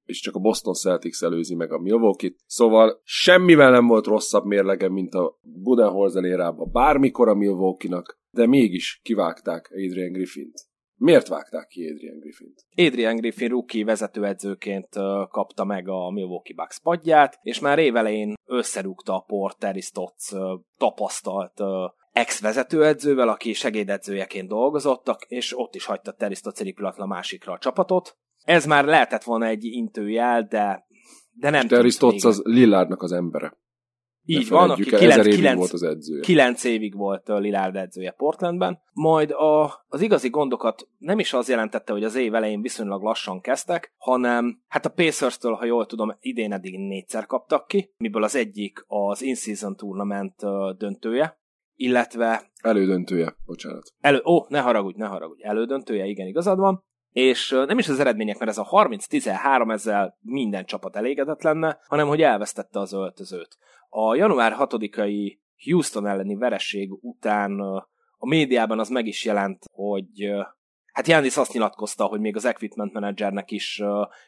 és csak a Boston Celtics előzi meg a Milwaukee-t. Szóval semmivel nem volt rosszabb mérlege, mint a Budenholzer érában bármikor a Milwaukee-nak, de mégis kivágták Adrian Griffint. Miért vágták ki Adrian Griffint? Adrian Griffin rookie vezetőedzőként kapta meg a Milwaukee Bucks padját, és már évelején összerúgta a port Terry Stotts tapasztalt ex-vezetőedzővel, aki segédedzőjeként dolgozottak, és ott is hagyta Terry Stotts a másikra a csapatot. Ez már lehetett volna egy intőjel, de, de nem Terry Stotts az Lillardnak az embere. Így van, aki 9, évig volt az edzője. 9 évig volt Lillard edzője Portlandben. Majd a, az igazi gondokat nem is az jelentette, hogy az év elején viszonylag lassan kezdtek, hanem hát a Pacers-től, ha jól tudom, idén eddig négyszer kaptak ki, miből az egyik az In-Season Tournament döntője, illetve... Elődöntője, bocsánat. Elő, ó, ne haragudj, ne haragudj. Elődöntője, igen, igazad van és nem is az eredmények, mert ez a 30-13 ezzel minden csapat elégedett lenne, hanem hogy elvesztette az öltözőt. A január 6-ai Houston elleni vereség után a médiában az meg is jelent, hogy hát Jánisz azt nyilatkozta, hogy még az equipment managernek is,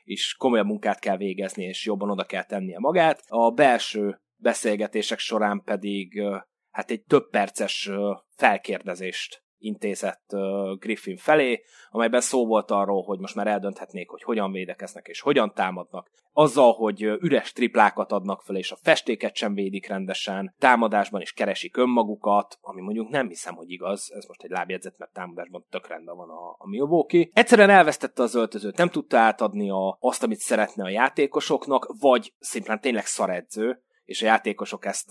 is komolyabb munkát kell végezni, és jobban oda kell tennie magát. A belső beszélgetések során pedig hát egy több perces felkérdezést intézett Griffin felé, amelyben szó volt arról, hogy most már eldönthetnék, hogy hogyan védekeznek és hogyan támadnak. Azzal, hogy üres triplákat adnak fel, és a festéket sem védik rendesen, támadásban is keresik önmagukat, ami mondjuk nem hiszem, hogy igaz, ez most egy lábjegyzet, mert támadásban tök rendben van a, a Milwaukee. Egyszerűen elvesztette az öltözőt, nem tudta átadni a, azt, amit szeretne a játékosoknak, vagy szimplán tényleg szaredző, és a játékosok ezt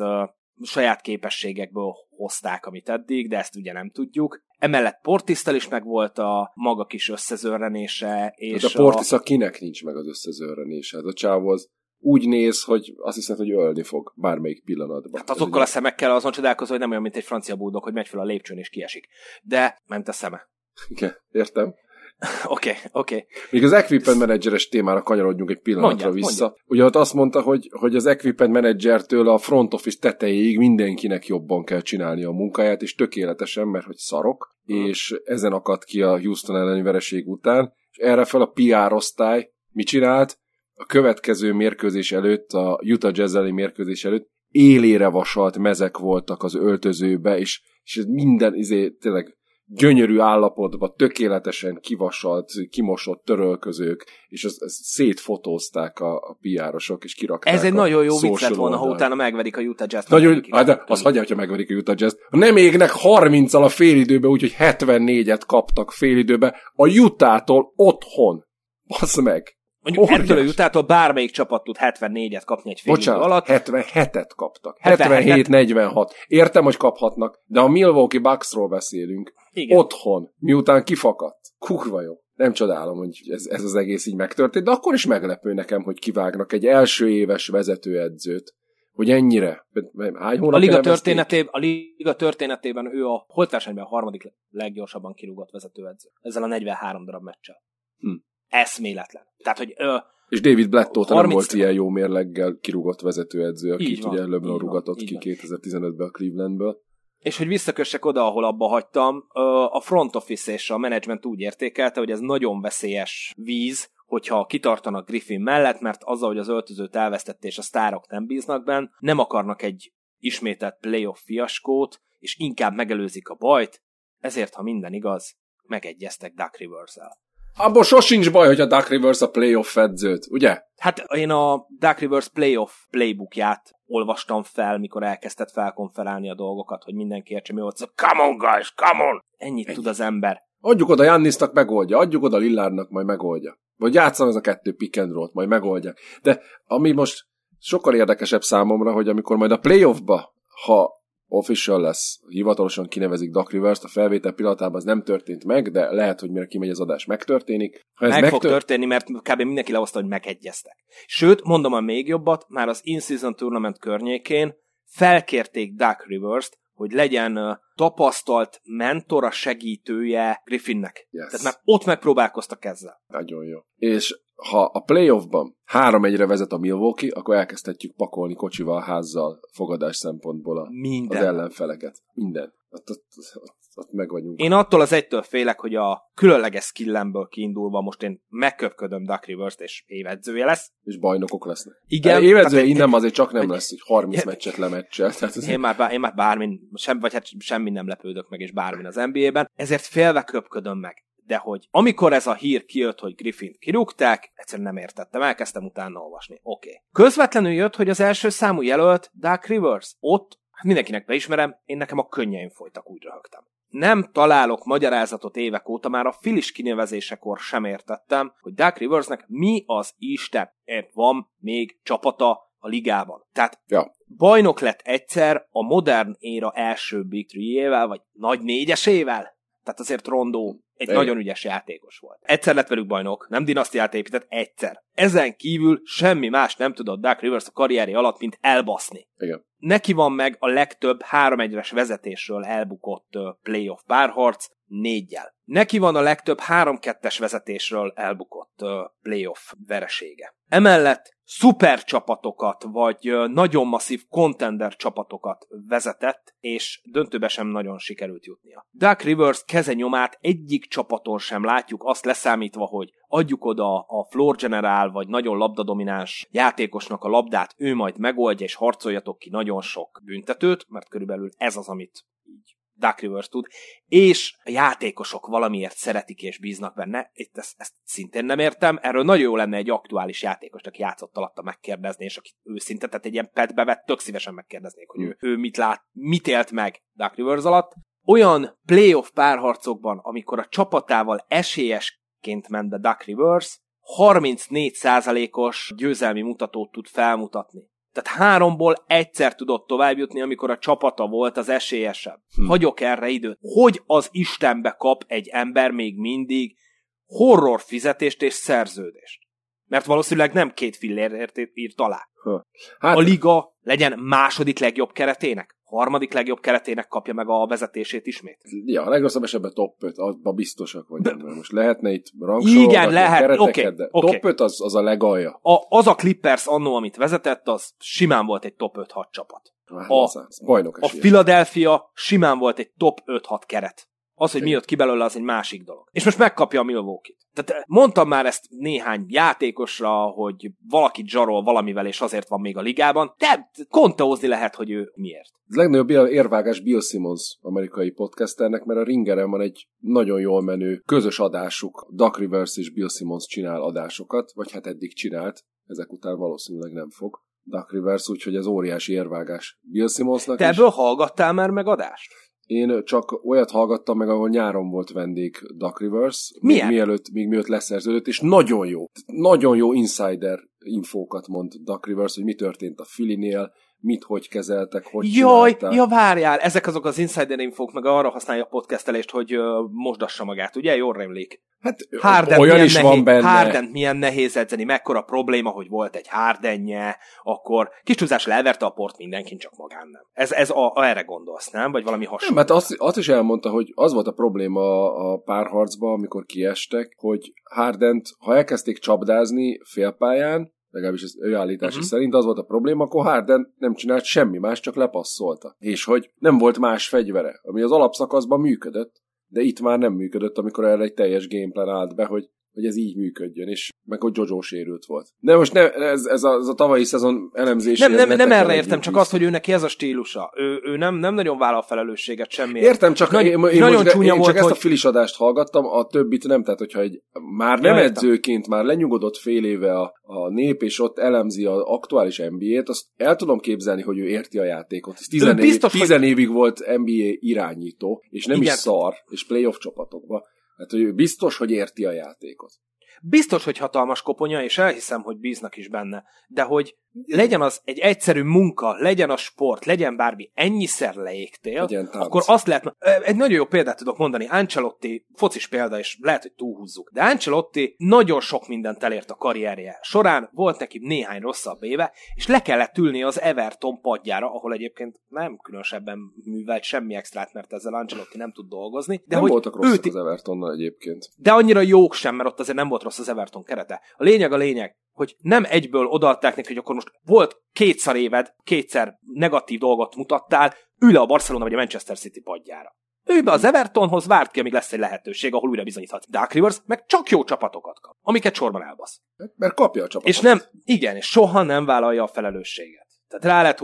saját képességekből hozták, amit eddig, de ezt ugye nem tudjuk. Emellett Portisztel is meg volt a maga kis összezörrenése. És hát a Portis a... kinek nincs meg az összezörrenése? Hát a csávó az úgy néz, hogy azt hiszem, hogy ölni fog bármelyik pillanatban. Hát azokkal a szemekkel azon csodálkozó, hogy nem olyan, mint egy francia búdok, hogy megy fel a lépcsőn és kiesik. De ment a szeme. Igen, értem. Oké, oké. Okay. Még az equipment manageres témára kanyarodjunk egy pillanatra mondjad, vissza. Mondjad. Ugye ott azt mondta, hogy, hogy az equipment managertől a front office tetejéig mindenkinek jobban kell csinálni a munkáját, és tökéletesen, mert hogy szarok, hmm. és ezen akadt ki a Houston elleni vereség után, és erre fel a PR osztály mit csinált? A következő mérkőzés előtt, a Utah Jazz mérkőzés előtt élére vasalt mezek voltak az öltözőbe, és, és minden izé, tényleg gyönyörű állapotban, tökéletesen kivasalt, kimosott törölközők, és ezt, ezt szétfotózták a, a piárosok, és kirakták Ez egy nagyon jó vicc lett volna, ha utána megverik a Utah Jazz-t. Nagyon, hát de az hagyja, hogyha megverik a Utah Jazz-t. Nem égnek 30-al a félidőbe, úgyhogy 74-et kaptak félidőbe a Utah-tól otthon. Basz meg! Mondjuk ettől a jutától bármelyik csapat tud 74-et kapni egy fél Bocsánat, alatt. 77-et kaptak. 77-46. Értem, hogy kaphatnak, de a Milwaukee Bucksról beszélünk. Igen. Otthon, miután kifakadt. Kurva jó. Nem csodálom, hogy ez, ez az egész így megtörtént, de akkor is meglepő nekem, hogy kivágnak egy első éves vezetőedzőt hogy ennyire. Hány a liga, történetében, a liga történetében ő a holt versenyben a harmadik leggyorsabban kirúgott vezetőedző. Ezzel a 43 darab meccsel. Hm eszméletlen. Tehát, hogy ö, és David Blatt 30... nem volt ilyen jó mérleggel kirúgott vezetőedző, akit ugye LeBron rugatott ki 2015-ben a Clevelandből. És hogy visszakössek oda, ahol abba hagytam, a front office és a management úgy értékelte, hogy ez nagyon veszélyes víz, hogyha kitartanak Griffin mellett, mert azzal, hogy az öltözőt elvesztette és a sztárok nem bíznak benne, nem akarnak egy ismételt playoff fiaskót, és inkább megelőzik a bajt, ezért, ha minden igaz, megegyeztek Duck Rivers-el. Abból sosincs baj, hogy a Duck Rivers a playoff edzőt, ugye? Hát én a Duck Rivers playoff playbookját olvastam fel, mikor elkezdett felkonferálni a dolgokat, hogy mindenki értse, mi volt. So, come on, guys, come on! Ennyit Ennyi. tud az ember. Adjuk oda Jannisnak megoldja, adjuk oda Lillardnak majd megoldja. Vagy játszan az a kettő pick and roll majd megoldják. De ami most sokkal érdekesebb számomra, hogy amikor majd a playoffba, ha official lesz, hivatalosan kinevezik Doc Rivers-t, a felvétel pillanatában ez nem történt meg, de lehet, hogy mire kimegy az adás, megtörténik. Ha ez meg megtör... fog történni, mert kb. mindenki lehozta, hogy megegyeztek. Sőt, mondom a még jobbat, már az In-Season Tournament környékén felkérték Doc Rivers-t, hogy legyen tapasztalt mentora, segítője Griffinnek. Yes. Tehát már ott megpróbálkoztak ezzel. Nagyon jó. És ha a playoffban három egyre vezet a Milwaukee, akkor elkezdhetjük pakolni kocsival, házzal, fogadás szempontból a, Minden. az ellenfeleket. Minden. Ott, ott, ott, ott meg vagyunk. Én attól az egytől félek, hogy a különleges skillemből kiindulva most én megköpködöm Duck rivers és évedzője lesz. És bajnokok lesznek. Igen. Évedzője innen azért csak nem lesz, hogy 30 meccset lemeccsel. Tehát az én, már, én már bármin, sem, vagy hát semmi nem lepődök meg, és bármin az NBA-ben. Ezért félve köpködöm meg de hogy amikor ez a hír kijött, hogy Griffin kirúgták, egyszerűen nem értettem, elkezdtem utána olvasni. Oké. Okay. Közvetlenül jött, hogy az első számú jelölt Dark Rivers. Ott hát mindenkinek beismerem, én nekem a könnyeim folytak, úgy röhögtem. Nem találok magyarázatot évek óta, már a Filis kinevezésekor sem értettem, hogy Dark Riversnek mi az Isten van még csapata a ligában. Tehát ja. bajnok lett egyszer a modern éra első Big Three-ével, vagy nagy négyesével. Tehát azért Rondó egy Igen. nagyon ügyes játékos volt. Egyszer lett velük bajnok, nem dinasztiát épített, egyszer. Ezen kívül semmi más nem tudott Dark Rivers a karrierje alatt, mint elbaszni. Igen. Neki van meg a legtöbb 3-1-es vezetésről elbukott playoff párharc, négyel. Neki van a legtöbb 3-2-es vezetésről elbukott playoff veresége. Emellett szuper csapatokat, vagy nagyon masszív contender csapatokat vezetett, és döntőbe sem nagyon sikerült jutnia. Duck Rivers kezenyomát egyik csapaton sem látjuk, azt leszámítva, hogy adjuk oda a floor general, vagy nagyon labdadomináns játékosnak a labdát, ő majd megoldja, és harcoljatok ki nagyon sok büntetőt, mert körülbelül ez az, amit Duck Rivers tud, és a játékosok valamiért szeretik és bíznak benne. Itt ezt, ezt szintén nem értem. Erről nagyon jó lenne egy aktuális játékos, aki játszott alatta megkérdezni, és aki őszinte, tehát egy ilyen petbe vett, tök szívesen megkérdeznék, hogy ő, ő mit lát, mit élt meg Duck Rivers alatt. Olyan playoff párharcokban, amikor a csapatával esélyesként ment be Duck Rivers, 34%-os győzelmi mutatót tud felmutatni. Tehát háromból egyszer tudott tovább jutni, amikor a csapata volt az esélyesebb. Hm. Hagyok erre időt. Hogy az Istenbe kap egy ember még mindig horror fizetést és szerződést? Mert valószínűleg nem két fillérért írt alá. Hát... A liga legyen második legjobb keretének harmadik legjobb keretének kapja meg a vezetését ismét. Ja, a legrosszabb esetben top 5, abban biztosak vagyunk. De... Most lehetne itt rangsorolni Igen, lehet, oké. Okay, de okay. top 5 az, az a legalja. A, az a Clippers annó, amit vezetett, az simán volt egy top 5-6 csapat. Hát, a, az, az a Philadelphia simán volt egy top 5-6 keret. Az, hogy mi jött ki belőle, az egy másik dolog. És most megkapja a Milwaukee-t. Tehát mondtam már ezt néhány játékosra, hogy valaki zsarol valamivel, és azért van még a ligában, de konteózni lehet, hogy ő miért. Ez legnagyobb érvágás Bill Simmons amerikai podcasternek, mert a Ringeren van egy nagyon jól menő közös adásuk. Duck Rivers és Bill Simmons csinál adásokat, vagy hát eddig csinált, ezek után valószínűleg nem fog. Duck Rivers, úgyhogy ez óriási érvágás Bill Simmonsnak Te ebből is. hallgattál már meg adást? Én csak olyat hallgattam meg, ahol nyáron volt vendég Duck Rivers? Még mielőtt, még mielőtt leszerződött, és nagyon jó, nagyon jó insider infókat mond Duck Rivers, hogy mi történt a Filinél, mit hogy kezeltek, hogy Jaj, ja várjál, ezek azok az insider infók, meg arra használja a podcastelést, hogy uh, mosdassa magát, ugye? Jól rémlik. Hát Harden olyan is nehéz, van benne. Harden milyen nehéz edzeni, mekkora probléma, hogy volt egy Hardenje, akkor kis túlzás leverte a port mindenkin, csak magán nem. Ez, ez a, a erre gondolsz, nem? Vagy valami hasonló? Nem, hát azt, azt is elmondta, hogy az volt a probléma a, a párharcban, amikor kiestek, hogy Hardent, ha elkezdték csapdázni félpályán, legalábbis az ő állítása uh-huh. szerint az volt a probléma, akkor Harden nem csinált semmi más, csak lepasszolta. És hogy nem volt más fegyvere, ami az alapszakaszban működött, de itt már nem működött, amikor erre egy teljes gameplan állt be, hogy hogy ez így működjön, és meg hogy Jojo sérült volt. De most ne, ez, ez, a, ez a tavalyi szezon elemzés. Nem, nem, nem erre értem, csak azt, hogy ő neki ez a stílusa. Ő, ő nem, nem nagyon vállal felelősséget semmi. Értem, csak Nagy, én, én, nagyon most, csúnya én volt, csak hogy... ezt a filisadást hallgattam, a többit nem, tehát hogyha egy már nem ja, edzőként, már lenyugodott fél éve a, a nép, és ott elemzi az aktuális NBA-t, azt el tudom képzelni, hogy ő érti a játékot. Ez biztos, év, tizen hogy... évig volt NBA irányító, és nem Igen. is szar, és playoff csapatokban. Hát, hogy ő biztos, hogy érti a játékot. Biztos, hogy hatalmas koponya, és elhiszem, hogy bíznak is benne. De hogy legyen az egy egyszerű munka, legyen a sport, legyen bármi, ennyiszer leégtél, akkor azt lehet, egy nagyon jó példát tudok mondani, Ancelotti, focis példa, és lehet, hogy túlhúzzuk, de Ancelotti nagyon sok mindent elért a karrierje során, volt neki néhány rosszabb éve, és le kellett ülni az Everton padjára, ahol egyébként nem különösebben művelt semmi extrát, mert ezzel Ancelotti nem tud dolgozni. De nem hogy voltak rosszak őt... az Evertonnal egyébként. De annyira jók sem, mert ott azért nem volt rossz az Everton kerete. A lényeg a lényeg, hogy nem egyből odaadták neki, hogy akkor most volt kétszer éved, kétszer negatív dolgot mutattál, ül a Barcelona vagy a Manchester City padjára. Ő be az Evertonhoz, várt ki, amíg lesz egy lehetőség, ahol újra bizonyíthat. Dark Rivers meg csak jó csapatokat kap, amiket sorban elbasz. Mert kapja a csapatokat. És nem, igen, és soha nem vállalja a felelősséget. Tehát rá lehet,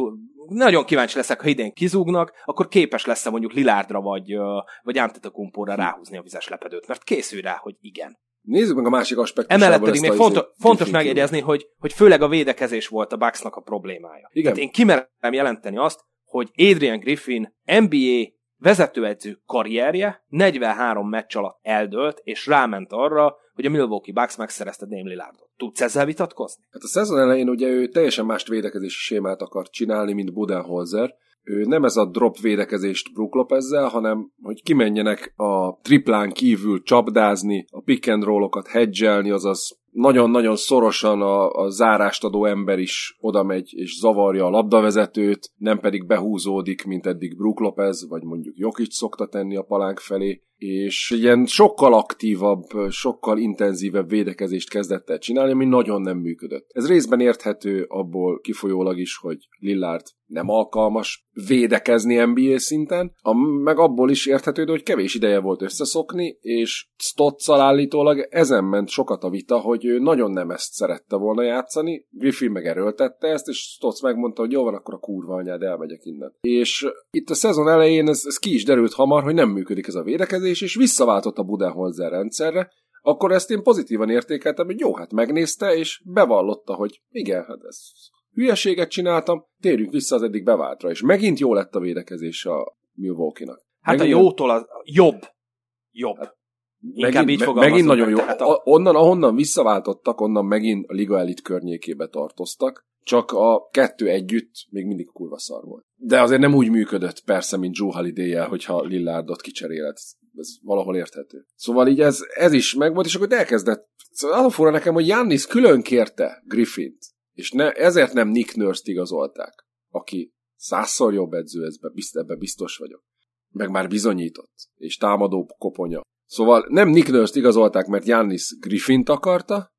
nagyon kíváncsi leszek, ha idén kizúgnak, akkor képes lesz-e mondjuk Lilárdra vagy, vagy Antetokumpóra ráhúzni a vizes lepedőt, mert készül rá, hogy igen. Nézzük meg a másik aspektusát. Emellett pedig még fontos, izé- fontos megjegyezni, hogy, hogy főleg a védekezés volt a Bucksnak a problémája. Igen. Tehát én kimerem jelenteni azt, hogy Adrian Griffin NBA vezetőedző karrierje 43 meccs alatt eldőlt, és ráment arra, hogy a Milwaukee Bucks megszerezte Dame Lillardot. Tudsz ezzel vitatkozni? Hát a szezon elején ugye ő teljesen más védekezési sémát akart csinálni, mint Budenholzer, ő nem ez a drop védekezést Brook Lopezzel, hanem hogy kimenjenek a triplán kívül csapdázni, a pick and rollokat hedgelni, azaz nagyon-nagyon szorosan a, a zárást adó ember is oda megy és zavarja a labdavezetőt, nem pedig behúzódik, mint eddig Brook Lopez, vagy mondjuk Jokic szokta tenni a palánk felé, és ilyen sokkal aktívabb, sokkal intenzívebb védekezést kezdett el csinálni, ami nagyon nem működött. Ez részben érthető abból kifolyólag is, hogy Lillard nem alkalmas védekezni NBA szinten, a, meg abból is érthető, hogy kevés ideje volt összeszokni, és Stottsal állítólag ezen ment sokat a vita, hogy ő nagyon nem ezt szerette volna játszani, Griffin meg erőltette ezt, és Stotts megmondta, hogy jó van, akkor a kurva anyád, elmegyek innen. És itt a szezon elején ez, ez ki is derült hamar, hogy nem működik ez a védekezés, és visszaváltott a Budenholzer rendszerre, akkor ezt én pozitívan értékeltem, hogy jó, hát megnézte, és bevallotta, hogy igen, hát ez hülyeséget csináltam, térjünk vissza az eddig beváltra, és megint jó lett a védekezés a Milwaukee-nak. Hát megint a jótól az jobb. Jobb. Hát, Inkább megint, így megint nagyon jó. A... Onnan, ahonnan visszaváltottak, onnan megint a Liga Elit környékébe tartoztak, csak a kettő együtt még mindig kurva szar volt. De azért nem úgy működött persze, mint Joe holiday hogyha Lillardot kicserélet. Ez valahol érthető. Szóval így ez, ez is megvolt, és akkor elkezdett. Szóval az a fura nekem, hogy Jannis külön kérte Griffint, és ne, ezért nem Nick Nurse-t igazolták, aki százszor jobb edző, ebben biztos vagyok. Meg már bizonyított, és támadó koponya. Szóval nem Nick Nurse-t igazolták, mert Jannis Griffint akarta,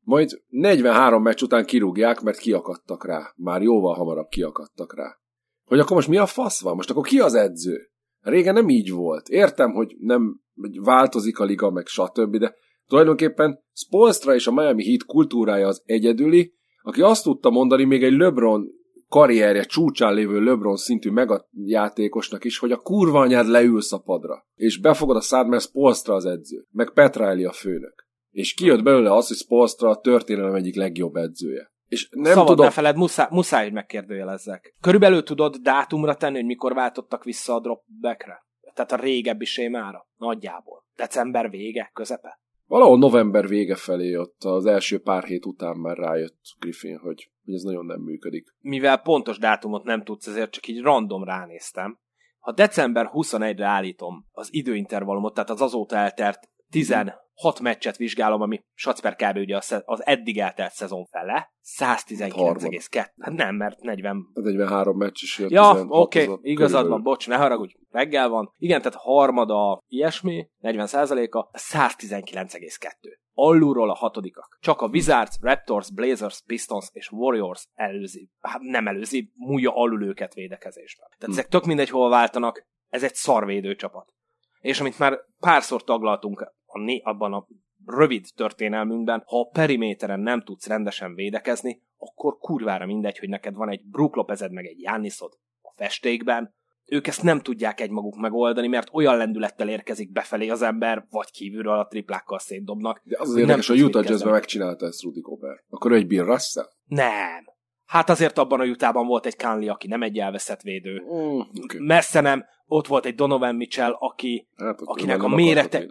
majd 43 meccs után kirúgják, mert kiakadtak rá. Már jóval hamarabb kiakadtak rá. Hogy akkor most mi a fasz van? Most akkor ki az edző? Régen nem így volt. Értem, hogy nem hogy változik a liga, meg stb., de tulajdonképpen Spolstra és a Miami Heat kultúrája az egyedüli, aki azt tudta mondani még egy LeBron karrierje csúcsán lévő LeBron szintű megajátékosnak is, hogy a kurva anyád leülsz a padra, és befogad a szád, mert Spolstra az edző, meg Petraeli a főnök. És kijött belőle az, hogy Spolstra a történelem egyik legjobb edzője. És nem Szabad tudom... ne feled, muszáj, muszáj, hogy megkérdőjelezzek. Körülbelül tudod dátumra tenni, hogy mikor váltottak vissza a dropbackre? Tehát a régebbi sémára? Nagyjából. December vége, közepe? Valahol november vége felé ott az első pár hét után már rájött Griffin, hogy, hogy ez nagyon nem működik. Mivel pontos dátumot nem tudsz, ezért csak így random ránéztem. Ha december 21-re állítom az időintervallumot, tehát az azóta eltert 10 hat meccset vizsgálom, ami Sacper kb. ugye az eddig eltelt szezon fele, 119,2. Hát nem, mert 40... 43 meccs is jött. Ja, oké, okay, igazad van, bocs, ne haragudj, reggel van. Igen, tehát harmada ilyesmi, 40 a 119,2. Alulról a hatodikak. Csak a Wizards, Raptors, Blazers, Pistons és Warriors előzi, hát nem előzi, múlja alul őket védekezésben. Tehát hm. ezek tök mindegy, hol váltanak, ez egy szarvédő csapat. És amit már párszor taglaltunk a né, abban a rövid történelmünkben, ha a periméteren nem tudsz rendesen védekezni, akkor kurvára mindegy, hogy neked van egy Brook Lopezed meg egy Jániszod a festékben, ők ezt nem tudják egymaguk megoldani, mert olyan lendülettel érkezik befelé az ember, vagy kívülről a triplákkal szétdobnak. De az az érdekes, a Utah Jazzben megcsinálta ezt Rudy Gobert. Akkor egy Bill Russell? Nem. Hát azért abban a Utahban volt egy Conley, aki nem egy elveszett védő. Mm, okay. Messze nem. Ott volt egy Donovan Mitchell, aki, hát, akinek a mérete...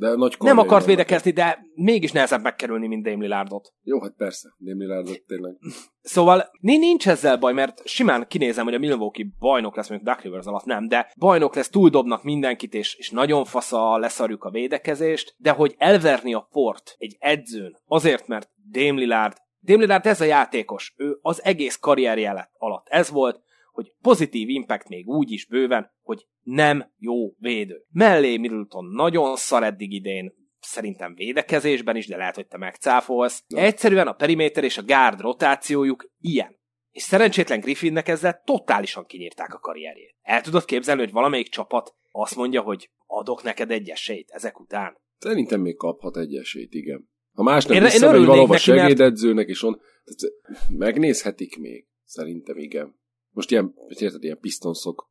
De nagy nem akart védekezni, de mégis nehezebb megkerülni, mint Dame Lillardot. Jó, hát persze, Dame Lillardot tényleg. Szóval nincs ezzel baj, mert simán kinézem, hogy a Milwaukee bajnok lesz, mondjuk Duck Rivers alatt nem, de bajnok lesz, túldobnak mindenkit, és, és nagyon fasza leszarjuk a védekezést, de hogy elverni a port egy edzőn, azért, mert Dame Lillard Dame Lillard ez a játékos, ő az egész karrierje alatt ez volt, hogy pozitív impact még úgy is bőven, hogy nem jó védő. Mellé Middleton nagyon szar eddig idén, szerintem védekezésben is, de lehet, hogy te megcáfolsz. Egyszerűen a periméter és a gárd rotációjuk ilyen. És szerencsétlen Griffinnek ezzel totálisan kinyírták a karrierjét. El tudod képzelni, hogy valamelyik csapat azt mondja, hogy adok neked egy esélyt ezek után? Szerintem még kaphat egy esélyt, igen. Ha más nem visszamegy valahova segédedzőnek, mert... és on, tehát megnézhetik még. Szerintem igen. Most ilyen, érted, ilyen pisztonszok,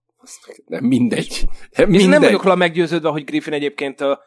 nem mindegy. Nem, mindegy. nem vagyok róla meggyőződve, hogy Griffin egyébként a,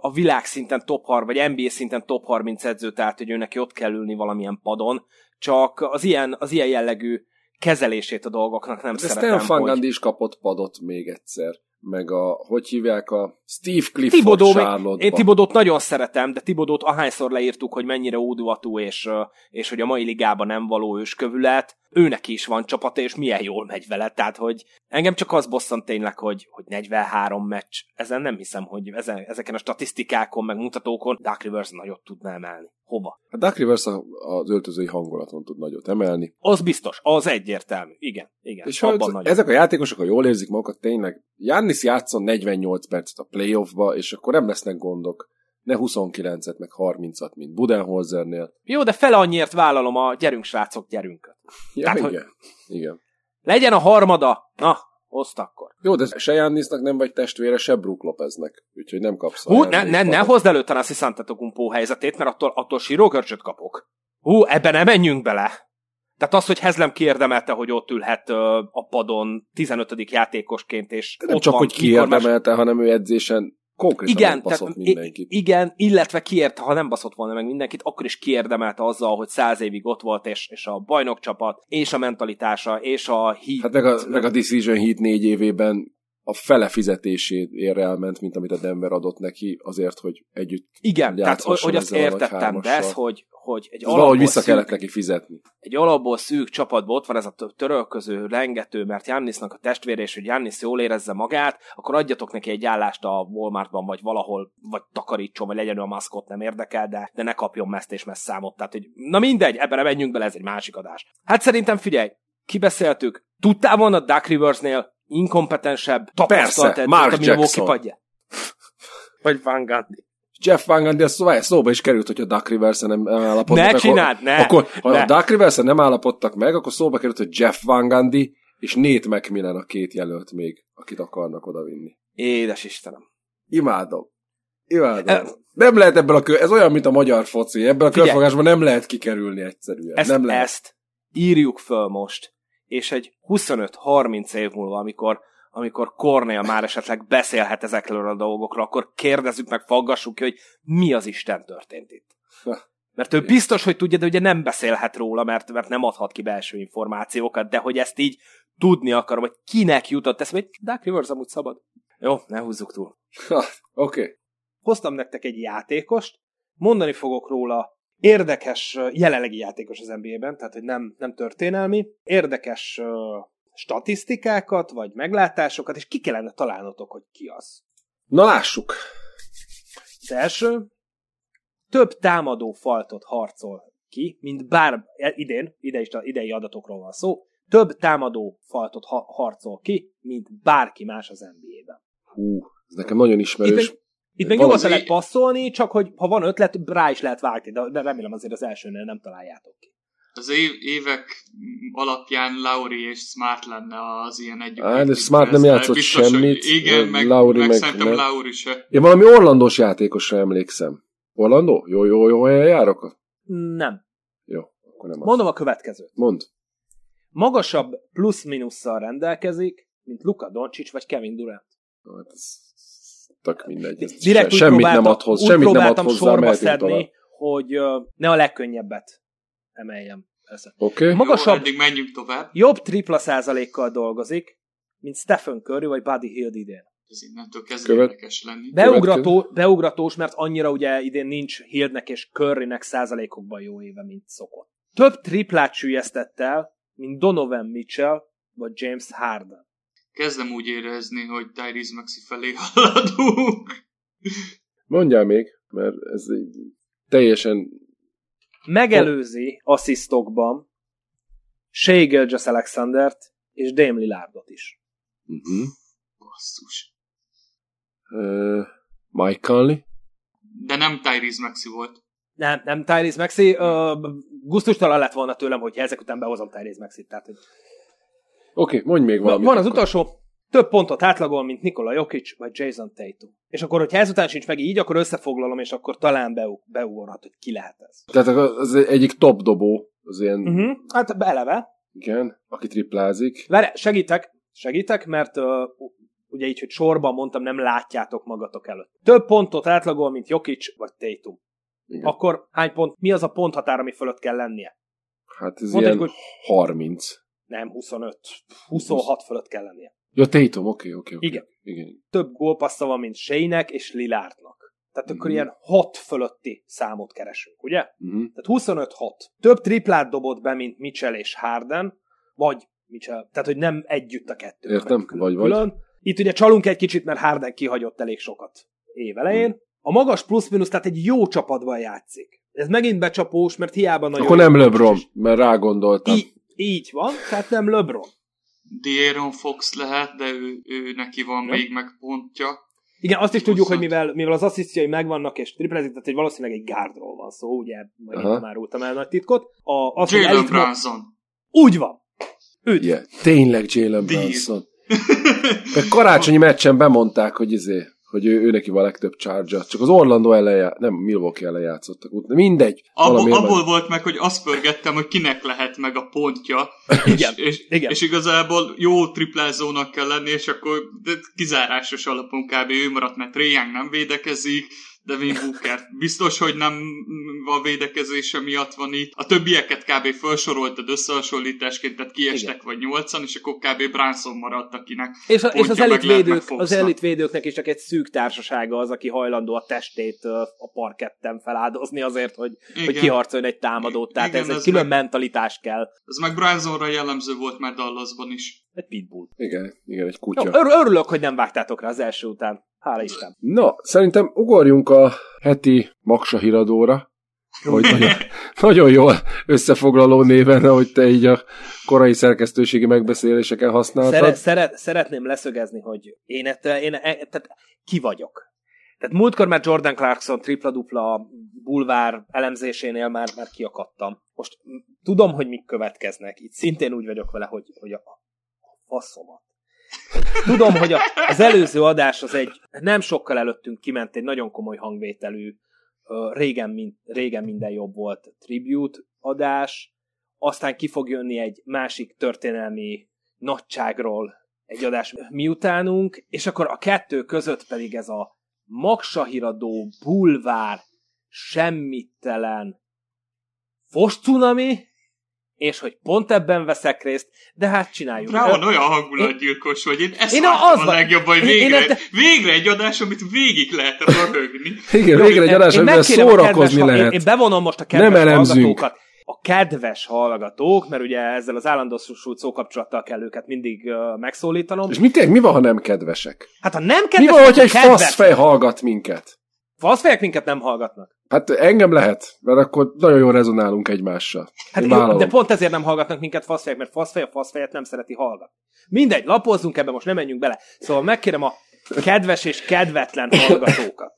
a világ szinten top 30, vagy NBA szinten top 30 edző, tehát hogy ő neki ott kell ülni valamilyen padon, csak az ilyen, az ilyen jellegű kezelését a dolgoknak nem De szeretem. Stan Van hogy... is kapott padot még egyszer meg a, hogy hívják, a Steve Clifford Tibodó, charlotte Én Tibodót nagyon szeretem, de Tibodót ahányszor leírtuk, hogy mennyire óduatú, és, és hogy a mai ligában nem való őskövület, őnek is van csapata, és milyen jól megy vele. Tehát, hogy engem csak az bosszant tényleg, hogy, hogy 43 meccs. Ezen nem hiszem, hogy ezen, ezeken a statisztikákon, meg mutatókon Dark Rivers nagyot tudna emelni. Hova? A Dark Rivers az öltözői hangulaton tud nagyot emelni. Az biztos, az egyértelmű. Igen, igen. És ha ezek a játékosok, ha jól érzik magukat, tényleg Jannis játszon 48 percet a playoffba, és akkor nem lesznek gondok ne 29-et, meg 30-at, mint Budenholzernél. Jó, de fel annyiért vállalom a gyerünk srácok, gyerünk. Ja, Tehát, igen. Hogy igen. Legyen a harmada. Na, oszt akkor. Jó, de se Jannisnak nem vagy testvére, se Brook Lopeznek. Úgyhogy nem kapsz. Hú, ne, ne, ne hozd elő Tanasi Santetokumpó helyzetét, mert attól, attól sírógörcsöt kapok. Hú, ebben nem menjünk bele. Tehát az, hogy Hezlem kiérdemelte, hogy ott ülhet a padon 15. játékosként, és nem ott csak, van, hogy kiérdemelte, más... hanem ő edzésen Konkrétan igen, tehát, mindenkit. Igen, illetve kiért, ha nem baszott volna meg mindenkit, akkor is kiérdemelte azzal, hogy száz évig ott volt, és, és a bajnokcsapat, és a mentalitása, és a hit. Hát meg a, meg a Decision Heat négy évében a fele fizetését ér elment, mint amit a Denver adott neki, azért, hogy együtt Igen, tehát hogy azt értettem, de ez, hogy, hogy egy alapból valahogy vissza szűk, kellett neki fizetni. Egy alapból szűk csapatból ott van ez a törölköző, rengető, mert Jannisnak a testvére, és hogy Jannis jól érezze magát, akkor adjatok neki egy állást a Walmartban, vagy valahol, vagy takarítson, vagy legyen a maszkot, nem érdekel, de, de ne kapjon meszt és messz számot. Tehát, hogy na mindegy, ebben menjünk bele, ez egy másik adás. Hát szerintem figyelj, kibeszéltük. Tudtál volna Duck Riversnél inkompetensebb, tapasztalt Persze, Mark a Jackson. Padja? Vagy Van Gundy. Jeff Van Gundy, ez szóval szóba is került, hogy a Duck rivers nem állapodtak ne meg. Csináld, ne Akkor, ha ne. a Duck rivers nem állapodtak meg, akkor szóba került, hogy Jeff Van Gundy és Nate McMillan a két jelölt még, akit akarnak odavinni. Édes Istenem. Imádom. Imádom. E, nem lehet ebből a kö... Ez olyan, mint a magyar foci. Ebből a körfogásban nem lehet kikerülni egyszerűen. Ezt, nem lehet. ezt írjuk föl most, és egy 25-30 év múlva, amikor amikor Cornél már esetleg beszélhet ezekről a dolgokról, akkor kérdezzük meg, faggassuk ki, hogy mi az Isten történt itt. Mert ő biztos, hogy tudja, de ugye nem beszélhet róla, mert, mert nem adhat ki belső információkat, de hogy ezt így tudni akarom, hogy kinek jutott ez, hogy Dark Rivers amúgy szabad. Jó, ne húzzuk túl. Oké. Okay. Hoztam nektek egy játékost, mondani fogok róla érdekes, jelenlegi játékos az NBA-ben, tehát hogy nem, nem történelmi, érdekes statisztikákat, vagy meglátásokat, és ki kellene találnotok, hogy ki az. Na lássuk! Az első, több támadó faltot harcol ki, mint bár idén, ide is, idei adatokról van szó, több támadó faltot ha- harcol ki, mint bárki más az NBA-ben. Hú, ez nekem nagyon ismerős. Itt, itt még nyugodtan lehet passzolni, csak hogy ha van ötlet, rá is lehet vágni, de remélem azért az elsőnél nem találjátok ki az év, évek alapján Lauri és Smart lenne az ilyen egyik. Á, de Smart nem játszott biztos, semmit. igen, meg, Lauri meg, meg szerintem. Lauri se. Én valami orlandós játékosra emlékszem. Orlando? Jó, jó, jó helyen járok? Nem. Jó, akkor nem Mondom a következőt. Mond. Magasabb plusz-minusszal rendelkezik, mint Luka Doncic vagy Kevin Durant. Hát ez tök mindegy. Ez Direkt semmit próbáltam, nem ad hozzá, semmit nem ad hozzá, sorba szedni, tovább. hogy ne a legkönnyebbet emeljem. Okay. Magasabb, Jó, eddig menjünk tovább. jobb tripla százalékkal dolgozik, mint Stephen Curry vagy Buddy Hield idén. Ez innentől kezdve Követ- érdekes lenni. Beugrató, beugratós, mert annyira ugye idén nincs Hieldnek és Currynek százalékokban jó éve, mint szokott. Több triplát sűjesztett el, mint Donovan Mitchell vagy James Harden. Kezdem úgy érezni, hogy Tyrese Maxi felé haladunk. mondjál még, mert ez így teljesen... Megelőzi asszisztokban Shea Gilgeous Alexandert és Dame Lillardot is. Uh-huh. Basszus. Uh, Mike Conley? De nem Tyrese Maxi volt. Nem, nem Tyrese Maxi. Uh, gusztustalan lett volna tőlem, hogy ezek után behozom Tyrese Maxit. Tehát, hogy Oké, okay, mondj még valamit. van az akkor. utolsó, több pontot átlagol, mint Nikola Jokic vagy Jason Tatum. És akkor, hogyha ezután sincs meg így, akkor összefoglalom, és akkor talán beu- beugorhat, hogy ki lehet ez. Tehát az egyik top dobó, az ilyen, uh-huh. Hát eleve. igen, aki triplázik. Várj, segítek, segítek, mert uh, ugye így, hogy sorban mondtam, nem látjátok magatok előtt. Több pontot átlagol, mint Jokic vagy Tatum. Igen. Akkor hány pont, mi az a ponthatár, ami fölött kell lennie? Hát ez Mondhatjuk, ilyen hogy 30. nem 25, 26 fölött kell lennie. Ja, Tatum, oké, oké, oké. Igen. Igen. Több gólpassza van, mint Shane-nek és Lillardnak. Tehát akkor Mhm. ilyen 6 fölötti számot keresünk, ugye? Uh-huh. Tehát 25-6. Több triplát dobott be, mint Mitchell és Harden, vagy Mitchell, tehát hogy nem együtt a kettő. Értem, vagy- vagy. Itt ugye csalunk egy kicsit, mert Harden kihagyott elég sokat évelején. A magas plusz-minusz, tehát egy jó csapatban játszik. Ez megint becsapós, mert hiába nagyon Akkor nem LeBron, mert rágondoltam. Így, így van, tehát nem LeBron. De'Aaron Fox lehet, de ő, ő neki van Nem. még meg pontja. Igen, azt is tudjuk, hogy mivel, mivel az asszisztjai megvannak és triplezik, tehát hogy valószínűleg egy guardról van szó, ugye, majd Aha. már árultam el nagy titkot. A, az, Jalen elit- Brunson. Úgy van. Üdv. Yeah. Tényleg Jalen. Brunson. Meg karácsonyi meccsen bemondták, hogy izé, hogy ő, ő neki van a legtöbb charge Csak az Orlando ellen, já- nem, Milwaukee ellen játszottak. De mindegy. Abból, valamiért abból meg- volt meg, hogy azt pörgettem, hogy kinek lehet meg a pontja, Igen, és, és, igen. és igazából jó triplázónak kell lenni, és akkor de kizárásos alapon kb. ő maradt, mert Young nem védekezik, Devin Booker biztos, hogy nem a védekezése miatt van itt. A többieket kb. felsoroltad összehasonlításként, tehát kiestek Igen. vagy nyolcan, és akkor kb. Branson maradt, akinek És, a, és az elitvédők, az elitvédőknek is csak egy szűk társasága az, aki hajlandó a testét a parketten feláldozni azért, hogy, hogy Igen. kiharcoljon egy támadót. Tehát Igen, ez egy ez külön meg- mentalitás kell. Ez meg Bransonra jellemző volt már Dallasban is. Egy pitbull. Igen, igen, egy Jó, kutya. ör- örülök, hogy nem vágtátok rá az első után. Hála Isten. Na, szerintem ugorjunk a heti Maksa híradóra, hogy nagyon, nagyon jól összefoglaló néven, ahogy te így a korai szerkesztőségi megbeszéléseken használtad. Szeret, szeret, szeretném leszögezni, hogy én, ette, én e, tehát ki vagyok. Tehát múltkor már Jordan Clarkson tripla-dupla bulvár elemzésénél már, már kiakadtam. Most tudom, hogy mik következnek. Itt szintén úgy vagyok vele, hogy, hogy a, a faszomat. Tudom, hogy a, az előző adás az egy nem sokkal előttünk kiment egy nagyon komoly hangvételű, régen, min, régen minden jobb volt tribute adás, aztán ki fog jönni egy másik történelmi nagyságról egy adás miutánunk, és akkor a kettő között pedig ez a magsahiradó, bulvár, semmittelen foscunami, és hogy pont ebben veszek részt, de hát csináljuk. Ráon olyan hangulatgyilkos vagy, én ezt Én az a legjobban, hogy én- én végre, végre egy adás, amit végig lehet röhögni. Igen, Jó, végre egy adás, én amivel megkérem a szórakozni kedves, lehet. Én, én bevonom most a kedves Nem elemzünk. hallgatókat. A kedves hallgatók, mert ugye ezzel az állandósult szókapcsolattal kell őket mindig uh, megszólítanom. És mit, mi van, ha nem kedvesek? Hát ha nem Mi kedves, van, hogyha egy kedves. faszfej hallgat minket? Faszfejek minket nem hallgatnak. Hát engem lehet, mert akkor nagyon jól rezonálunk egymással. Hát jó, vállalom. de pont ezért nem hallgatnak minket faszfejek, mert faszfej a faszfejet nem szereti hallgatni. Mindegy, lapozzunk ebbe, most nem menjünk bele. Szóval megkérem a kedves és kedvetlen hallgatókat,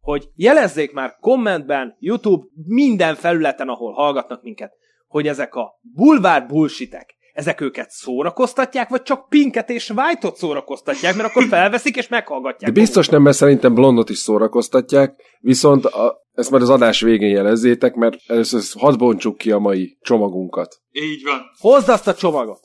hogy jelezzék már kommentben, YouTube, minden felületen, ahol hallgatnak minket, hogy ezek a bulvár bullshitek, ezek őket szórakoztatják, vagy csak Pinket és White-ot szórakoztatják, mert akkor felveszik és meghallgatják. De biztos nem, mert szerintem blondot is szórakoztatják, viszont a, ezt már az adás végén jelezzétek, mert először hadd bontsuk ki a mai csomagunkat. Így van. Hozd azt a csomagot!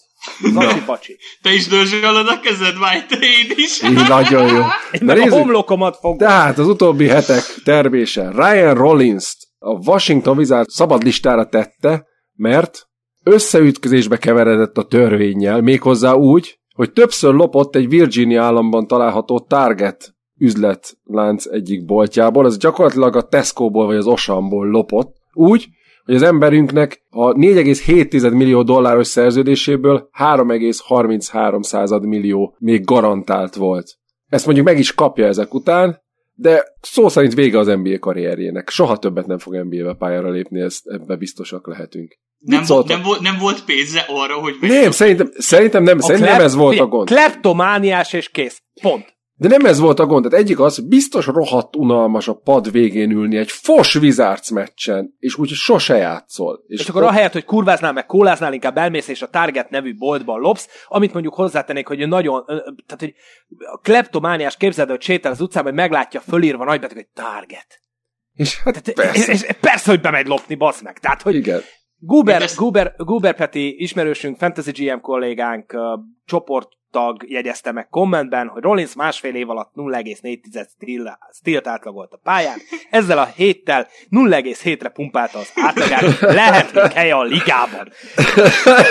Zacsi pacsi. Te is dörzsölöd a kezed, White, én is. Így nagyon jó. Én Na meg a homlokomat fogom. Tehát az utóbbi hetek termése Ryan Rollins a Washington Wizards szabad listára tette, mert összeütközésbe keveredett a törvényjel, méghozzá úgy, hogy többször lopott egy Virginia államban található Target üzletlánc egyik boltjából, az gyakorlatilag a Tesco-ból vagy az Osamból lopott, úgy, hogy az emberünknek a 4,7 millió dolláros szerződéséből 3,33 század millió még garantált volt. Ezt mondjuk meg is kapja ezek után, de szó szerint vége az NBA karrierjének. Soha többet nem fog NBA-be pályára lépni, ezt ebbe biztosak lehetünk. Nem, Mit vo- szóltak? nem, volt, nem volt pénze arra, hogy Nem, szerintem, szerintem nem, szerintem nem klep- ez volt a gond. Kleptomániás és kész. Pont. De nem ez volt a gond. Tehát egyik az, biztos rohadt unalmas a pad végén ülni egy fos Wizards meccsen, és úgy sose játszol. És, és akkor ahelyett, hogy kurváznál meg kóláznál, inkább elmész és a Target nevű boltban lopsz, amit mondjuk hozzátennék, hogy ő nagyon, tehát hogy a kleptomániás képzeld, hogy sétál az utcán, hogy meglátja fölírva nagybetűk, hogy Target. és hát Tehát, persze. És, és persze, hogy bemegy lopni, bassz meg. Tehát, hogy Igen. Guber, Mindezt- Guber, Guber Peti ismerősünk, Fantasy GM kollégánk, uh, csoporttag jegyezte meg kommentben, hogy Rollins másfél év alatt 0,4 stíl, stílt átlagolt a pályán. Ezzel a héttel 0,7-re pumpálta az átlagát. Lehetnénk helye a ligában.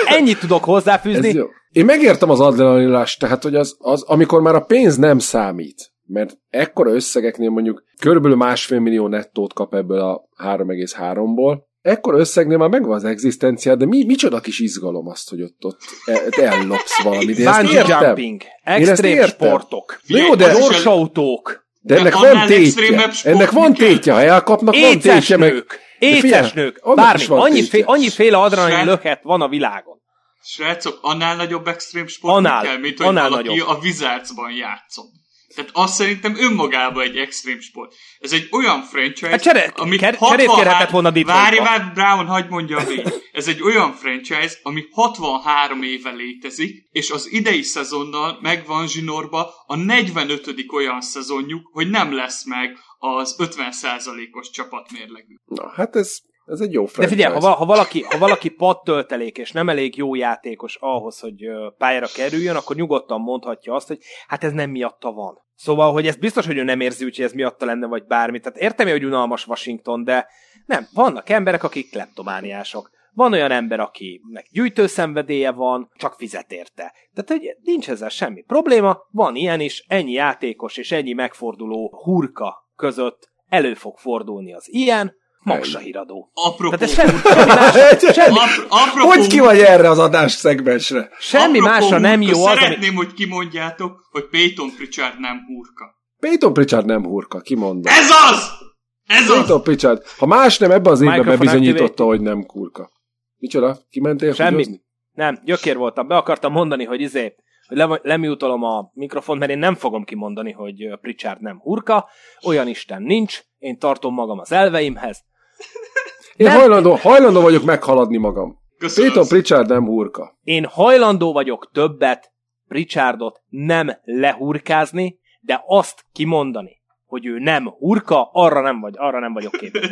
Ennyit tudok hozzáfűzni. Én megértem az adrenalinást, tehát, hogy az, az, amikor már a pénz nem számít, mert ekkora összegeknél mondjuk körülbelül másfél millió nettót kap ebből a 3,3-ból, ekkora összegnél már megvan az egzisztenciád, de mi, micsoda kis izgalom azt, hogy ott, ott el- ellopsz valamit. Én Bungee értem. jumping, extrém sportok, jó, de, gyorsautók, de ennek De van tétje. Ennek van tétje, ha elkapnak, van tétje, meg... éces nők, bármi, annyi, fé, annyiféle adrenalin löket van a világon. Srácok, annál nagyobb extrém sport Annál, kell, mint hogy annál valaki nagyobb. a Wizardsban játszon. Tehát azt szerintem önmagában egy extrém sport. Ez egy olyan franchise, Hát csere- ami ker- cserét kérhetett volna Detroitba. Várj, várj, Brown, hagyd mondjam végig. Ez egy olyan franchise, ami 63 éve létezik, és az idei szezonnal meg van zsinórba a 45. olyan szezonjuk, hogy nem lesz meg az 50%-os csapatmérlegű. Na, hát ez, ez egy jó De franchise. figyelj, ha, ha, valaki, ha valaki pattöltelék és nem elég jó játékos ahhoz, hogy pályára kerüljön, akkor nyugodtan mondhatja azt, hogy hát ez nem miatta van. Szóval, hogy ez biztos, hogy ő nem érzi úgy, hogy ez miatta lenne, vagy bármi. Tehát értem, hogy unalmas Washington, de nem, vannak emberek, akik kleptomániások. Van olyan ember, akinek gyűjtőszenvedélye van, csak fizet érte. Tehát hogy nincs ezzel semmi probléma, van ilyen is, ennyi játékos és ennyi megforduló hurka között elő fog fordulni az ilyen, Maksa híradó. Apropó, Tehát ez semmi, semmi, más, semmi, ap- apropó, Hogy ki vagy erre az adás szegmensre? semmi apropó másra nem jó az, ami... Szeretném, hogy kimondjátok, hogy Peyton Pritchard nem hurka. Peyton Pritchard nem hurka, kimondom. Ez az! Ez az! Peyton Pritchard, ha más nem, ebben az évben bebizonyította, activate. hogy nem kurka. Micsoda? Kimentél Semmi. húgyozni? Nem, gyökér voltam. Be akartam mondani, hogy izé, hogy le, lemiutolom a mikrofon, mert én nem fogom kimondani, hogy Pritchard nem hurka. Olyan Isten nincs. Én tartom magam az elveimhez. Én Nem. hajlandó, hajlandó vagyok meghaladni magam. Köszönöm. Peyton Pritchard nem hurka. Én hajlandó vagyok többet Pritchardot nem lehurkázni, de azt kimondani, hogy ő nem hurka, arra nem, vagy, arra nem vagyok képes.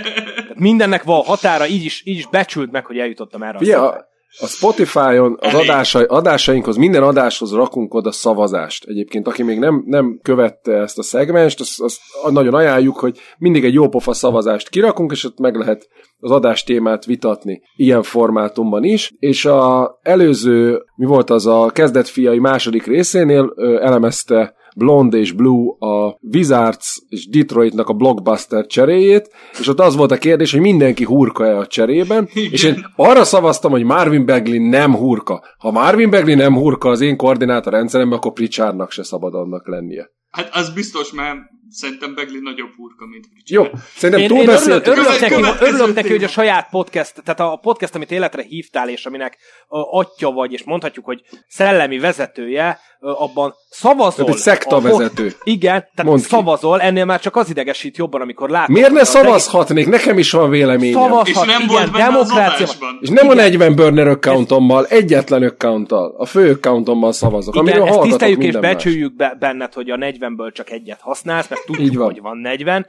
mindennek van határa, így is, így is becsült meg, hogy eljutottam erre a Figyelj, szintre. A, Spotify-on az adásai, adásainkhoz, minden adáshoz rakunk oda szavazást. Egyébként, aki még nem, nem követte ezt a szegmest, azt, azt nagyon ajánljuk, hogy mindig egy jópofa szavazást kirakunk, és ott meg lehet az adás témát vitatni ilyen formátumban is. És a előző, mi volt az a kezdet fiai második részénél ö, elemezte Blonde és Blue a Wizards és Detroitnak a blockbuster cseréjét, és ott az volt a kérdés, hogy mindenki hurka-e a cserében, és én arra szavaztam, hogy Marvin Bagley nem hurka. Ha Marvin Bagley nem hurka az én koordinátorrendszeremben, akkor Pritchardnak se szabad annak lennie. Hát az biztos, mert szerintem Begli nagyobb hurka, mint Jó, Pritchard. szerintem Én, én örülök, örülök, neki, örülök neki, hogy a saját podcast, tehát a podcast, amit életre hívtál, és aminek atya vagy, és mondhatjuk, hogy szellemi vezetője, abban szavazol. Tehát egy szekta a pod- vezető. Igen, tehát Mondd ki. szavazol, ennél már csak az idegesít jobban, amikor látod. Miért ne az egész- szavazhatnék? Nekem is van véleményem. Szavaz- És nem igen, volt benne demokrácia-. És nem a Igen. 40 burner accountommal, egyetlen accounttal, a fő accountommal szavazok, Igen, ezt tiszteljük és becsüljük be, benned, hogy a 40 40-ből csak egyet használsz, mert tudjuk, van. hogy van 40,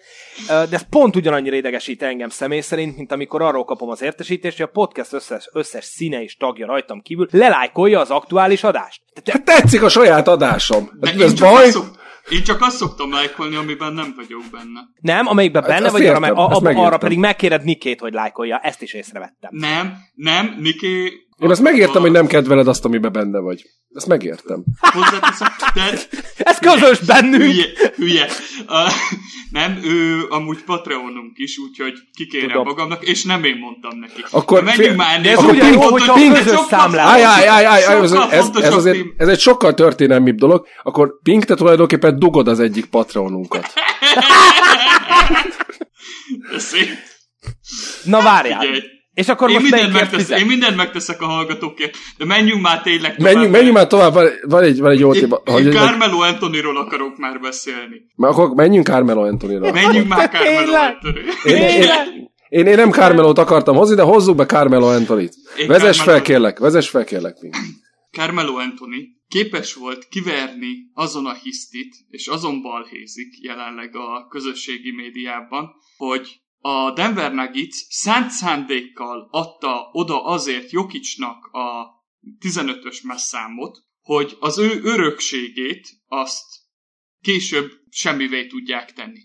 de ez pont ugyanannyira idegesít engem személy szerint, mint amikor arról kapom az értesítést, hogy a podcast összes, összes színe és tagja rajtam kívül lelájkolja az aktuális adást. Hát tetszik a saját adásom. Hát ez baj? Szok, én csak azt szoktam lájkolni, amiben nem vagyok benne. Nem, amelyikben benne hát, vagy, arra, meg, a, a, arra pedig megkéred Nikét, hogy lájkolja. Ezt is észrevettem. Nem, nem, Niké... Én azt megértem, a... hogy nem kedveled azt, amiben benne vagy. Ezt megértem. Hozzáteszem, de... Ez közös bennünk! Hülye, hülye. Uh, nem, ő amúgy Patreonunk is, úgyhogy kikérem Tudom. magamnak, és nem én mondtam neki. Akkor menjünk fél... már ennél. Ez ugye jó, hogyha közös számlát. Áj, áj, áj, áj, áj, ez, ez, ez, azért, ez egy sokkal történelmibb dolog. Akkor Pink, te tulajdonképpen dugod az egyik Patreonunkat. Na várjál. Figyelj. És akkor én most mindent, megtesz, én mindent megteszek a hallgatókért, de menjünk már tényleg tovább. Menjünk, menjünk már tovább, van, van egy, van egy jó téma. Én, én Carmelo Antoniról akarok már beszélni. Már akkor menjünk Carmelo Antoniról. Menjünk már Carmelo Antoniról. Én, én, én, én nem Carmelót akartam hozni, de hozzuk be Carmelo Antonit. Vezess fel kérlek, vezess fel kérlek. Carmelo Anthony képes volt kiverni azon a hisztit, és azon balhézik jelenleg a közösségi médiában, hogy a Denver Nuggets szánt szándékkal adta oda azért Jokicsnak a 15-ös messzámot, hogy az ő örökségét azt később semmivé tudják tenni.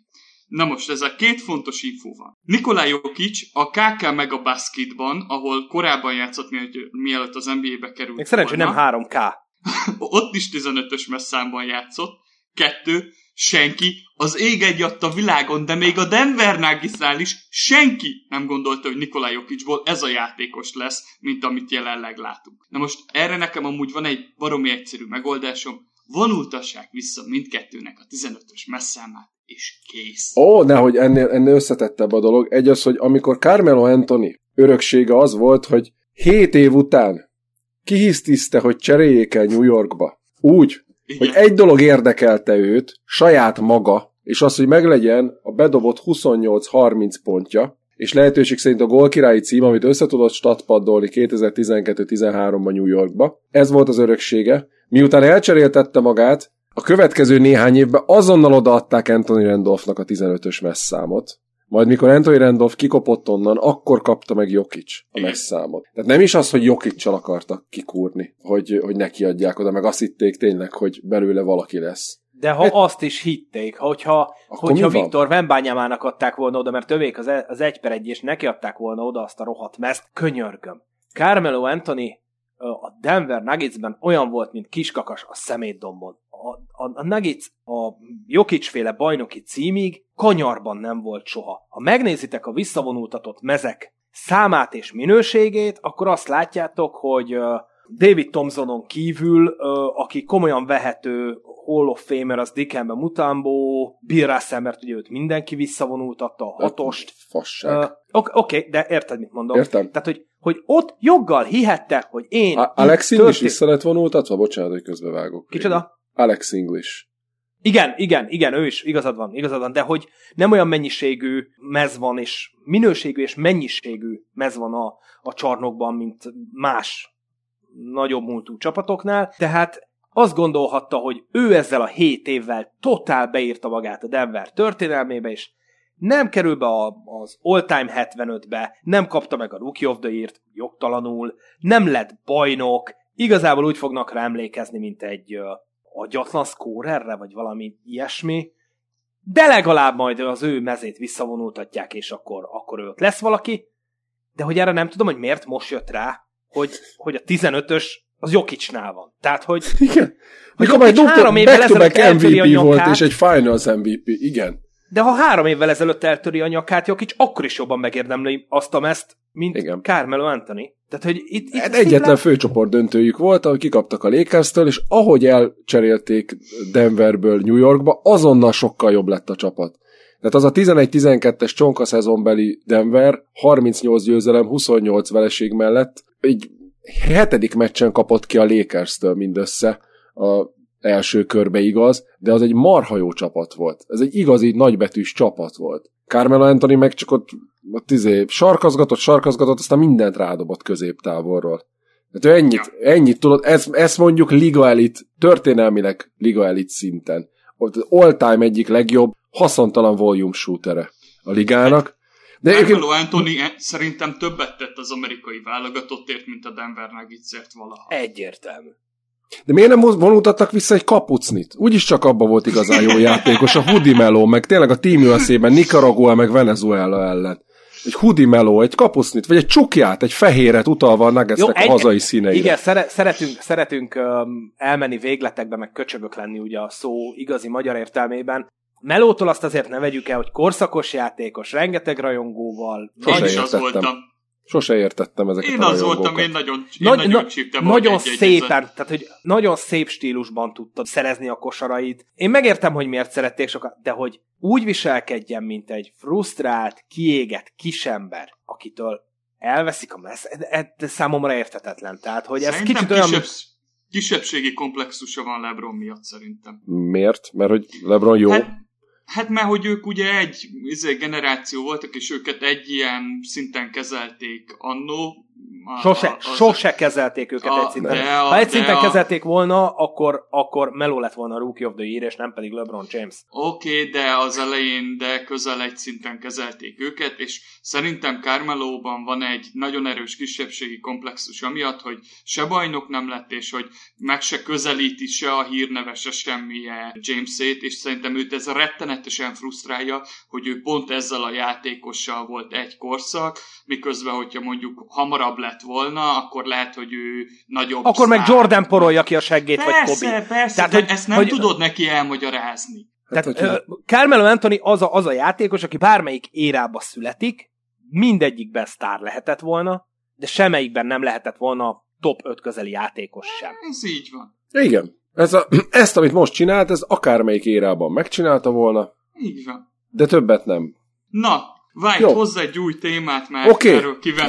Na most ez a két fontos info van. Nikolaj Jokic a KK meg a basketban, ahol korábban játszott, mielőtt az NBA-be került Még szerencsé nem 3K. Ott is 15-ös messzámban játszott. Kettő, senki, az ég egy a világon, de még a Denver Nuggetsnál is senki nem gondolta, hogy Nikolaj Jokicból ez a játékos lesz, mint amit jelenleg látunk. Na most erre nekem amúgy van egy baromi egyszerű megoldásom, vonultassák vissza mindkettőnek a 15-ös messzámát, és kész. Ó, nehogy ennél, ennél összetettebb a dolog. Egy az, hogy amikor Carmelo Anthony öröksége az volt, hogy 7 év után kihisztiszte, hogy cseréljék el New Yorkba. Úgy, igen. hogy egy dolog érdekelte őt, saját maga, és az, hogy meglegyen a bedobott 28-30 pontja, és lehetőség szerint a gólkirályi cím, amit összetudott statpaddolni 2012-13-ban New Yorkba. Ez volt az öröksége. Miután elcseréltette magát, a következő néhány évben azonnal odaadták Anthony Randolphnak a 15-ös messzámot. Majd mikor Anthony Randolph kikopott onnan, akkor kapta meg Jokic a messzámot. Tehát nem is az, hogy Jokic-csal akartak kikúrni, hogy, hogy neki adják oda, meg azt hitték tényleg, hogy belőle valaki lesz. De ha hát, azt is hitték, hogyha, hogyha Viktor Vembányamának adták volna oda, mert tövék az, e, az egy per egy, és neki adták volna oda azt a rohadt meszt, könyörgöm. Carmelo Anthony a Denver Nuggetsben olyan volt, mint kiskakas a szemétdombon. A, a, a Nuggets a Jokic féle bajnoki címig kanyarban nem volt soha. Ha megnézitek a visszavonultatott mezek számát és minőségét, akkor azt látjátok, hogy David Thompsonon kívül, aki komolyan vehető Hall of Famer, az Dikembe Mutambo, Bill Russell, mert ugye őt mindenki visszavonultatta, a hatost. Fasság. Uh, Oké, okay, de érted, mit mondom? Értem. Tehát, hogy, hogy ott joggal hihette, hogy én... A- Alex English történt... vissza lett vonultatva? Bocsánat, hogy közbevágok. Kicsoda? Alex English. Igen, igen, igen, ő is, igazad van, igazad van, de hogy nem olyan mennyiségű mez van, és minőségű és mennyiségű mez van a, a csarnokban, mint más nagyobb múltú csapatoknál, tehát azt gondolhatta, hogy ő ezzel a 7 évvel totál beírta magát a Denver történelmébe, és nem kerül be a, az all-time 75-be, nem kapta meg a Rookie of the Year-t jogtalanul, nem lett bajnok, igazából úgy fognak rá emlékezni, mint egy agyatlan scorerre, vagy valami ilyesmi, de legalább majd az ő mezét visszavonultatják, és akkor, akkor ő ott lesz valaki, de hogy erre nem tudom, hogy miért most jött rá, hogy, hogy a 15-ös az Jokicsnál van. Tehát, hogy, igen. hogy Jokic három évvel ezelőtt MVP a volt, és egy Finals MVP, igen. De ha három évvel ezelőtt eltöri a nyakát Jokic, akkor is jobban megérdemli azt a meszt, mint Igen. Carmelo Anthony. Tehát, hogy itt, itt hát egyetlen lát... főcsoport döntőjük volt, ahol kikaptak a lakers és ahogy elcserélték Denverből New Yorkba, azonnal sokkal jobb lett a csapat. Tehát az a 11-12-es csonka szezonbeli Denver 38 győzelem, 28 vereség mellett egy hetedik meccsen kapott ki a Lakers-től mindössze a első körbe igaz, de az egy marha jó csapat volt. Ez egy igazi nagybetűs csapat volt. Carmelo Anthony meg csak ott, ott izé, sarkazgatott, sarkazgatott, aztán mindent rádobott középtávolról. Hát ő ennyit, ennyit tudod, ez, ez mondjuk Liga Elit, történelmileg Liga Elit szinten. az all-time egyik legjobb haszontalan volume shootere a ligának. De Carmelo Anthony szerintem többet tett az amerikai válogatottért, mint a Denver Nuggetsért valaha. Egyértelmű. De miért nem vonultattak vissza egy kapucnit? Úgyis csak abba volt igazán jó játékos, a Hudi Melo, meg tényleg a Team USA-ben Nicaragua, meg Venezuela ellen. Egy Hudi Melo, egy kapucnit, vagy egy csukját, egy fehéret utalva a Nuggetsnek a hazai színeire. Igen, szere- szeretünk, szeretünk um, elmenni végletekbe, meg köcsögök lenni ugye a szó igazi magyar értelmében. Melótól azt azért ne vegyük el, hogy korszakos játékos, rengeteg rajongóval. Én is az voltam. Sose értettem ezeket én a az voltam, én nagyon, én Nagy, nagyon csíptem. Nagyon szépen, tehát hogy nagyon szép stílusban tudtad szerezni a kosarait. Én megértem, hogy miért szerették sokat, de hogy úgy viselkedjen, mint egy frusztrált, kiégett kisember, akitől elveszik a messz, ez számomra értetetlen. Tehát, hogy ez Szerintem kicsit olyan... Kisebb, kisebbségi komplexusa van LeBron miatt szerintem. Miért? Mert hogy LeBron jó? Hát, Hát mert hogy ők ugye egy izé, generáció voltak, és őket egy ilyen szinten kezelték annó, a, sose, a, az, sose kezelték őket a, egy szinten. A, ha egy szinten a, kezelték volna, akkor, akkor Melo lett volna a Rookie of the Year, és nem pedig LeBron James. Oké, okay, de az elején, de közel egy szinten kezelték őket, és szerintem Carmelóban van egy nagyon erős kisebbségi komplexus amiatt, hogy se bajnok nem lett, és hogy meg se közelíti se a hírneve, se semmilyen James-ét, és szerintem őt ez rettenetesen frusztrálja, hogy ő pont ezzel a játékossal volt egy korszak, miközben, hogyha mondjuk hamarabb lett volna, akkor lehet, hogy ő nagyobb Akkor szár. meg Jordan porolja ki a seggét, persze, vagy Kobe. Persze, Tehát, hogy, ezt nem hogy, tudod neki elmagyarázni. Tehát hát, hogy... Carmelo Anthony az a, az a játékos, aki bármelyik érába születik, mindegyikben sztár lehetett volna, de semmelyikben nem lehetett volna top 5 közeli játékos sem. Ez így van. Igen. Ez a, ezt, amit most csinált, ez akármelyik érában megcsinálta volna. Így van. De többet nem. Na, Vágy Jó. hozzá egy új témát, mert okay.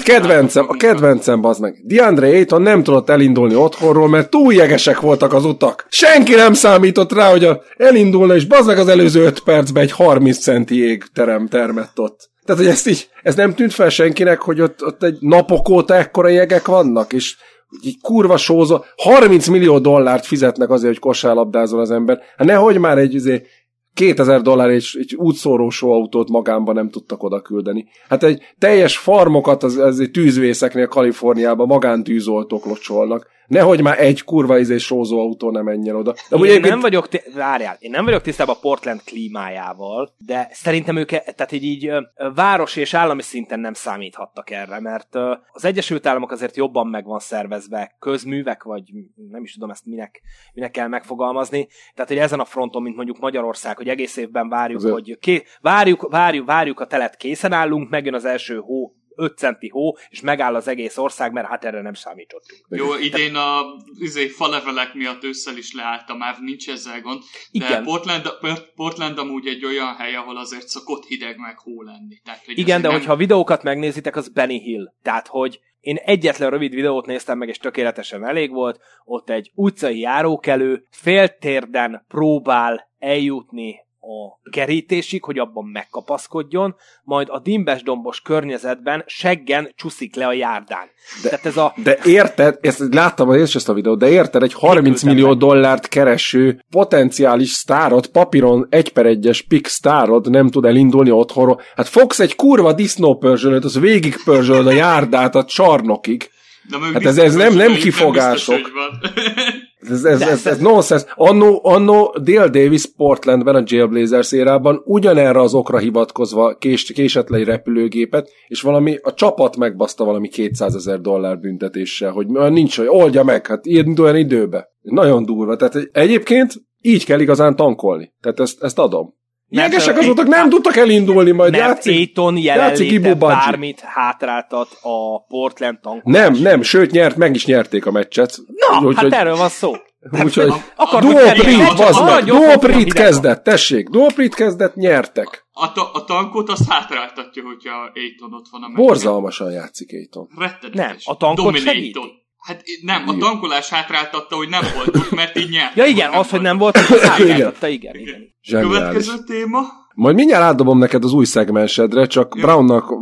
kedvencem, a kedvencem, az meg. DeAndre Ayton nem tudott elindulni otthonról, mert túl jegesek voltak az utak. Senki nem számított rá, hogy a, elindulna, és bazd meg az előző 5 percben egy 30 centi jégterem termett ott. Tehát, hogy ezt így, ez nem tűnt fel senkinek, hogy ott, ott egy napok óta ekkora jegek vannak, és így kurva sózó, 30 millió dollárt fizetnek azért, hogy kosárlabdázol az ember. Hát nehogy már egy, azért, 2000 dollár egy, egy útszóró autót magánban nem tudtak oda küldeni. Hát egy teljes farmokat az, az tűzvészeknél Kaliforniában magántűzoltók locsolnak. Nehogy már egy kurva izés autó nem menjen oda. De én egyébként... nem vagyok, várjál, én nem vagyok tisztában a Portland klímájával, de szerintem ők, tehát így, így város és állami szinten nem számíthattak erre, mert az Egyesült Államok azért jobban meg van szervezve közművek, vagy nem is tudom ezt minek, minek kell megfogalmazni, tehát hogy ezen a fronton, mint mondjuk Magyarország, hogy egész évben várjuk, azért. hogy ké, várjuk, várjuk, várjuk a telet, készen állunk, megjön az első hó, 5 centi hó, és megáll az egész ország, mert hát erre nem számítottunk. Jó, idén a izé, falevelek miatt ősszel is leállt a MÁV, nincs ezzel gond, de Igen. Portland, Portland amúgy egy olyan hely, ahol azért szokott hideg meg hó lenni. Tehát, hogy Igen, de nem... hogyha a videókat megnézitek, az Benny Hill. Tehát, hogy én egyetlen rövid videót néztem meg, és tökéletesen elég volt. Ott egy utcai járókelő féltérden próbál eljutni a kerítésig, hogy abban megkapaszkodjon, majd a dimbes dombos környezetben seggen csúszik le a járdán. De, Tehát ez a... de érted, ezt láttam az ezt a videót, de érted, egy 30 millió meg. dollárt kereső potenciális sztárot, papíron egy per egyes pik sztárod nem tud elindulni otthonról. Hát fogsz egy kurva disznópörzsölőt, az végig pörzsölöd a járdát a csarnokig. hát ez, ez nem, nem kifogások. Nem biztos, Ez, ez, ez, ez nonsense. Annó, annó Dale Davis Portlandben, a Jailblazers érában ugyanerre az okra hivatkozva kés, késett le egy repülőgépet, és valami, a csapat megbaszta valami 200 ezer dollár büntetéssel, hogy nincs, hogy oldja meg, hát ilyen, olyan időbe. Nagyon durva. Tehát egyébként így kell igazán tankolni. Tehát ezt, ezt adom. Jegesek azok nem tudtak elindulni, majd mert játszik. Aiton jelenléte bármit hátráltat a Portland tankolás. Nem, nem, sőt nyert, meg is nyerték a meccset. Na, úgy, hát hogy... erről van szó. Úgyhogy Duoprit, bazd meg, Duoprit kezdett, tessék, Duoprit kezdett, nyertek. A, ta- a tankot azt hátráltatja, hogyha Aiton ott van a meccsen. Borzalmasan játszik Aiton. Rettenetes. Nem, a tankot segíti. Hát nem, a tankolás hátráltatta, hogy nem volt mert így nyert. Ja igen, az, hogy nem volt, hátráltatta, igen. igen. igen. Következő téma. Majd mindjárt átdobom neked az új szegmensedre, csak ja. Brownnak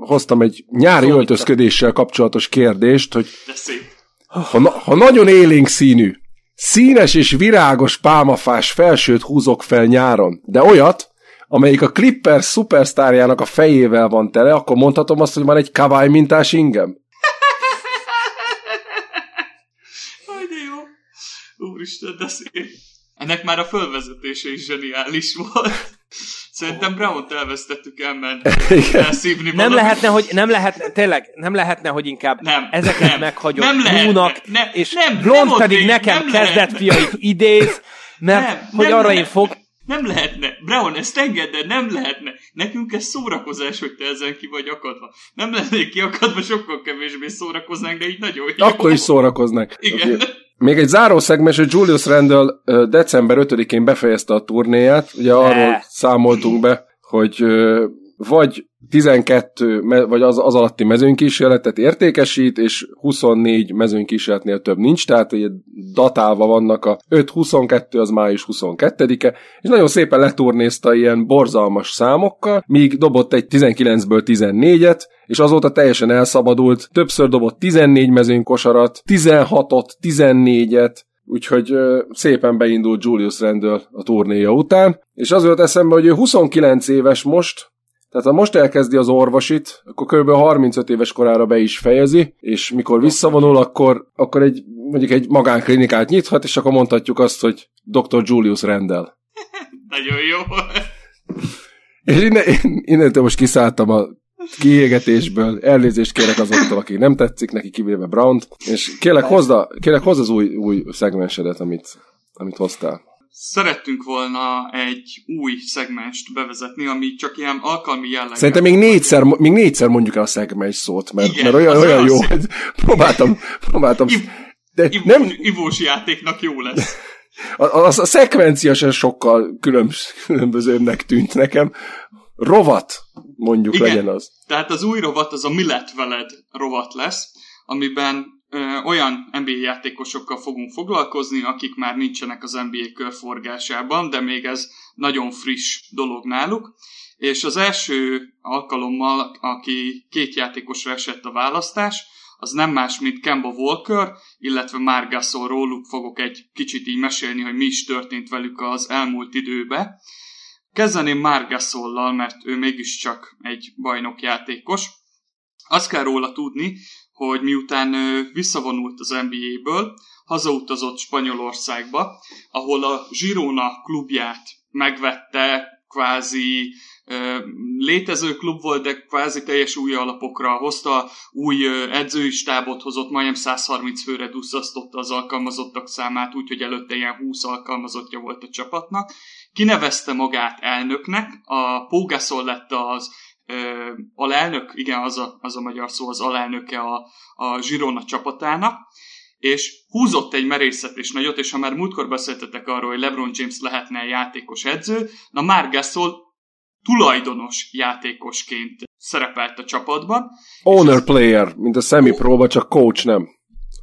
hoztam egy nyári szóval öltözködéssel kapcsolatos kérdést, hogy ha, na- ha nagyon élénk színű, Színes és virágos pálmafás felsőt húzok fel nyáron, de olyat, amelyik a Clippers szupersztárjának a fejével van tele, akkor mondhatom azt, hogy van egy kavály mintás ingem? Hogy de jó. Úristen, de szép. Ennek már a fölvezetése is zseniális volt. Szerintem Brown-t elvesztettük elment elszívni Nem lehetne, hogy nem lehetne, tényleg, nem lehetne, hogy inkább Nem, ezeket nem, meghagyom nem lehetne, ne- és nem, Blond nem pedig még, nekem nem kezdett fiait idéz, mert Nem, hogy nem arra én lehetne. fog, Nem lehetne. Brown, ezt engedd el, nem lehetne. Nekünk ez szórakozás, hogy te ezen ki vagy akadva. Nem lennék kiakadva, sokkal kevésbé szórakoznánk, de így nagyon jó. Akkor is szórakoznak. Igen. Még egy záró szegmens, hogy Julius Randle ö, december 5-én befejezte a turnéját. Ugye arról számoltunk be, hogy vagy 12, me- vagy az, az alatti mezőnykísérletet értékesít, és 24 mezőnykísérletnél több nincs, tehát ugye datálva vannak a 5-22, az május 22-e, és nagyon szépen leturnézta ilyen borzalmas számokkal, míg dobott egy 19-ből 14-et, és azóta teljesen elszabadult, többször dobott 14 mezőnykosarat, 16-ot, 14-et, Úgyhogy ö, szépen beindult Julius Randle a turnéja után, és az volt eszembe, hogy ő 29 éves most, tehát ha most elkezdi az orvosit, akkor kb. 35 éves korára be is fejezi, és mikor visszavonul, akkor, akkor egy, mondjuk egy magánklinikát nyithat, és akkor mondhatjuk azt, hogy Dr. Julius Randle. Nagyon jó. És innen, innentől most kiszálltam a kiégetésből, elnézést kérek azoktól, akik nem tetszik neki, kivéve Brown-t, és kérlek hozza, kérlek hozza az új, új szegmensedet, amit, amit hoztál. Szerettünk volna egy új szegmenst bevezetni, ami csak ilyen alkalmi jellegű. Szerintem még négyszer, még négyszer mondjuk el a szegmens szót, mert, Igen, mert olyan, olyan jó, szép. hogy próbáltam, próbáltam, Iv- de Ivós, nem, ivós játéknak jó lesz. a, a, a szekvencia sem sokkal különb, különbözőbbnek tűnt nekem. Rovat, mondjuk Igen. legyen az. Tehát az új rovat az a Mi lett veled rovat lesz, amiben olyan NBA játékosokkal fogunk foglalkozni, akik már nincsenek az NBA körforgásában, de még ez nagyon friss dolog náluk. És az első alkalommal, aki két játékosra esett a választás, az nem más, mint Kemba Walker, illetve Marc Gasol róluk fogok egy kicsit így mesélni, hogy mi is történt velük az elmúlt időben. Kezdeném Marc Gasollal, mert ő mégiscsak egy bajnok játékos. Azt kell róla tudni, hogy miután visszavonult az NBA-ből, hazautazott Spanyolországba, ahol a Girona klubját megvette, kvázi létező klub volt, de kvázi teljes új alapokra hozta, új edzői stábot hozott, majdnem 130 főre dusszasztotta az alkalmazottak számát, úgyhogy előtte ilyen 20 alkalmazottja volt a csapatnak. Kinevezte magát elnöknek, a Pógaszol lett az ö, alelnök, igen, az a, az a magyar szó, az alelnöke a, a Girona csapatának, és húzott egy merészet és nagyot, és ha már múltkor beszéltetek arról, hogy LeBron James lehetne játékos edző, na Marc Gasol tulajdonos játékosként szerepelt a csapatban. Owner player, mint a semi-próba, csak coach nem.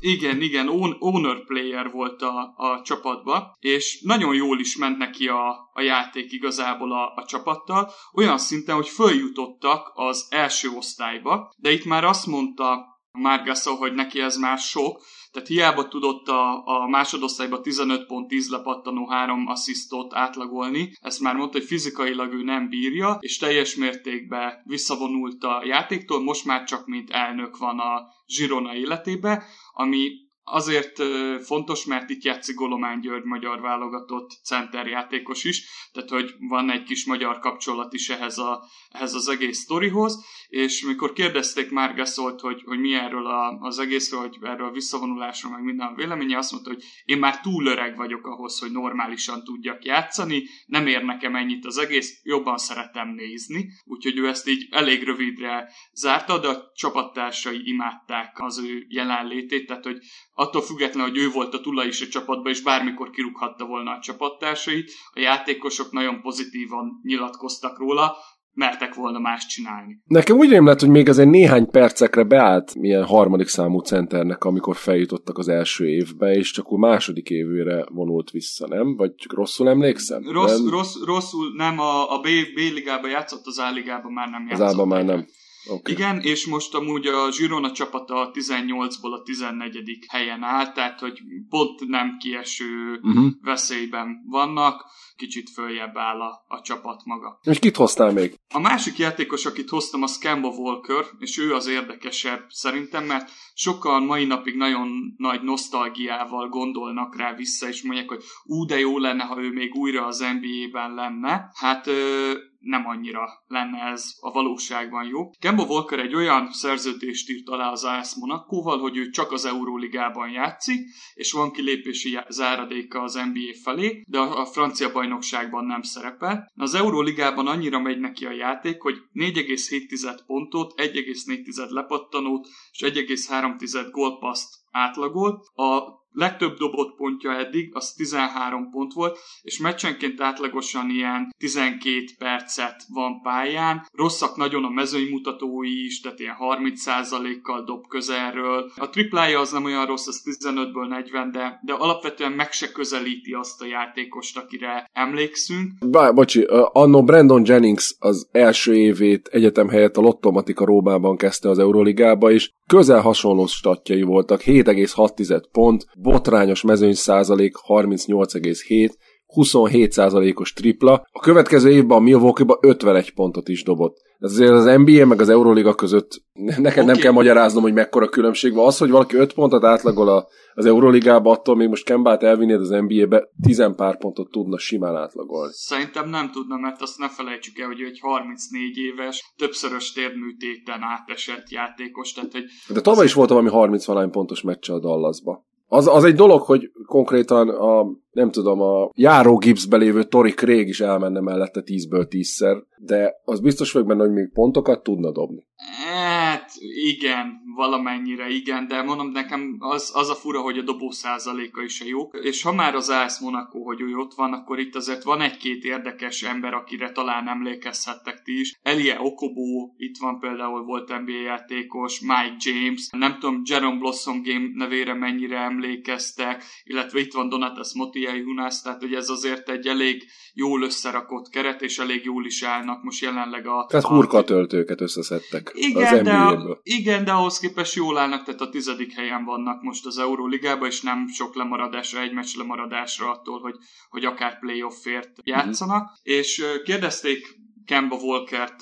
Igen, igen, own- owner player volt a, a csapatba, és nagyon jól is ment neki a, a játék igazából a, a csapattal, olyan szinten, hogy följutottak az első osztályba, de itt már azt mondta Márgaszó, hogy neki ez már sok, tehát hiába tudott a, a másodosztályban 15 pont 10 lepattanó 3 asszisztot átlagolni, ezt már mondta, hogy fizikailag ő nem bírja, és teljes mértékben visszavonult a játéktól, most már csak mint elnök van a Girona életébe, ami azért fontos, mert itt játszik Golomán György magyar válogatott centerjátékos is, tehát hogy van egy kis magyar kapcsolat is ehhez, a, ehhez az egész sztorihoz, és mikor kérdezték már Gaszolt, hogy, hogy mi erről a, az egészről, hogy erről a visszavonulásról, meg minden a véleménye, azt mondta, hogy én már túl öreg vagyok ahhoz, hogy normálisan tudjak játszani, nem ér nekem ennyit az egész, jobban szeretem nézni, úgyhogy ő ezt így elég rövidre zárta, de a csapattársai imádták az ő jelenlétét, tehát hogy attól függetlenül, hogy ő volt a tulaj is a csapatban, és bármikor kirúghatta volna a csapattársait, a játékosok nagyon pozitívan nyilatkoztak róla, mertek volna más csinálni. Nekem úgy rém lett, hogy még azért néhány percekre beállt milyen harmadik számú centernek, amikor feljutottak az első évbe, és csak a második évére vonult vissza, nem? Vagy csak rosszul emlékszem? Rossz, nem? rossz, rosszul nem, a, a B, B ligában játszott, az A ligában már nem Az játszott. álban már nem. Okay. Igen, és most amúgy a Girona csapata a 18-ból a 14. helyen áll, tehát hogy pont nem kieső uh-huh. veszélyben vannak kicsit följebb áll a, a csapat maga. És kit hoztál még? A másik játékos, akit hoztam, az Kemba Walker, és ő az érdekesebb szerintem, mert sokan mai napig nagyon nagy nosztalgiával gondolnak rá vissza, és mondják, hogy ú, de jó lenne, ha ő még újra az NBA-ben lenne. Hát ö, nem annyira lenne ez a valóságban jó. Kemba Walker egy olyan szerződést írt alá az AS Monakóval, hogy ő csak az Euróligában játszik, és van kilépési záradéka az NBA felé, de a francia bajnokságban nem szerepel. Az Euróligában annyira megy neki a játék, hogy 4,7 pontot, 1,4 lepattanót és 1,3 gólpaszt átlagol. A legtöbb dobott pontja eddig, az 13 pont volt, és meccsenként átlagosan ilyen 12 percet van pályán. Rosszak nagyon a mezőny mutatói is, tehát ilyen 30%-kal dob közelről. A triplája az nem olyan rossz, az 15-ből 40, de, de alapvetően meg se közelíti azt a játékost, akire emlékszünk. Bá, bocsi, anno Brandon Jennings az első évét egyetem helyett a Lottomatika Rómában kezdte az Euroligába, és közel hasonló statjai voltak, 7,6 pont, botrányos mezőny százalék 38,7, 27%-os tripla. A következő évben a Milwaukee-ba 51 pontot is dobott. Ez azért az NBA meg az Euroliga között neked okay. nem kell magyaráznom, hogy mekkora különbség van. Az, hogy valaki 5 pontot átlagol a, az Euroligába, attól még most Kembát elvinnéd az NBA-be, 10 pár pontot tudna simán átlagolni. Szerintem nem tudna, mert azt ne felejtsük el, hogy ő egy 34 éves, többszörös térműtéten átesett játékos. Tehát, hogy De tavaly is volt valami 30 valány pontos meccse a Dallasba. Az, az egy dolog, hogy konkrétan a, nem tudom, a járó gipszbe lévő Tori Craig is elmenne mellette 10-ből 10-szer, de az biztos vagyok benne, hogy még pontokat tudna dobni. Hát igen, valamennyire igen, de mondom nekem az, az a fura, hogy a dobó százaléka is a jó. És ha már az Ász Monaco, hogy ő ott van, akkor itt azért van egy-két érdekes ember, akire talán emlékezhettek ti is. Elie Okobo, itt van például volt NBA játékos, Mike James, nem tudom, Jerome Blossom Game nevére mennyire emlékeztek, illetve itt van Donatas Motiai Hunász, tehát hogy ez azért egy elég jól összerakott keret, és elég jól is állnak most jelenleg a... Tehát hurkatöltőket összeszedtek igen, az de, a, igen, de ahhoz képest jól állnak, tehát a tizedik helyen vannak most az Euróligában, és nem sok lemaradásra, egy meccs lemaradásra attól, hogy, hogy akár playoffért játszanak. Mm-hmm. És kérdezték Kemba Volkert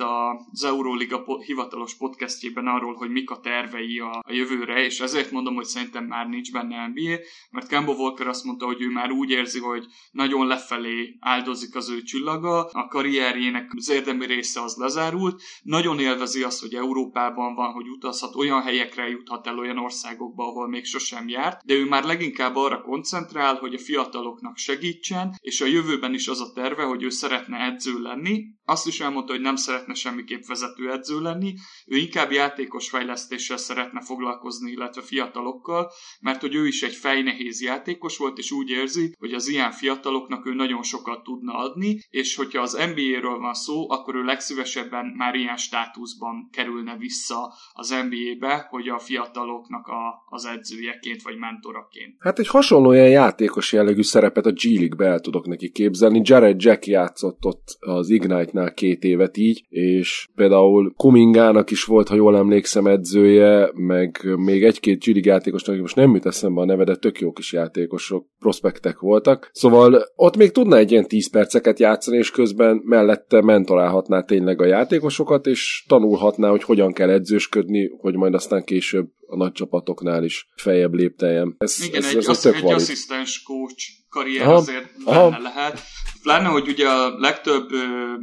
az Euróliga hivatalos podcastjében arról, hogy mik a tervei a, a jövőre, és ezért mondom, hogy szerintem már nincs benne NBA, mert Kemba Volker azt mondta, hogy ő már úgy érzi, hogy nagyon lefelé áldozik az ő csillaga, a karrierjének az érdemi része az lezárult, nagyon élvezi azt, hogy Európában van, hogy utazhat, olyan helyekre juthat el olyan országokba, ahol még sosem járt, de ő már leginkább arra koncentrál, hogy a fiataloknak segítsen, és a jövőben is az a terve, hogy ő szeretne edző lenni, azt is elmondta, hogy nem szeretne semmiképp vezetőedző lenni, ő inkább játékos fejlesztéssel szeretne foglalkozni, illetve fiatalokkal, mert hogy ő is egy fejnehéz játékos volt, és úgy érzi, hogy az ilyen fiataloknak ő nagyon sokat tudna adni, és hogyha az NBA-ről van szó, akkor ő legszívesebben már ilyen státuszban kerülne vissza az NBA-be, hogy a fiataloknak a, az edzőjeként vagy mentoraként. Hát egy hasonló ilyen játékos jellegű szerepet a G League-be el tudok neki képzelni. Jared Jack játszott ott az Ignite-nál két évet így, és például Kumingának is volt, ha jól emlékszem, edzője, meg még egy-két G játékosnak, most nem jut eszembe a neve, de tök jó kis játékosok, prospektek voltak. Szóval ott még tudna egy ilyen 10 perceket játszani, és közben mellette mentorálhatná tényleg a játékosokat, és tanulhatná, hogy hogyan kell edzősködni, hogy majd aztán később a nagy csapatoknál is feljebb lépteljen. Ez, Igen, ez, egy, ez, egy asszisztens coach karrier aha, azért aha. benne lehet. Pláne, hogy ugye a legtöbb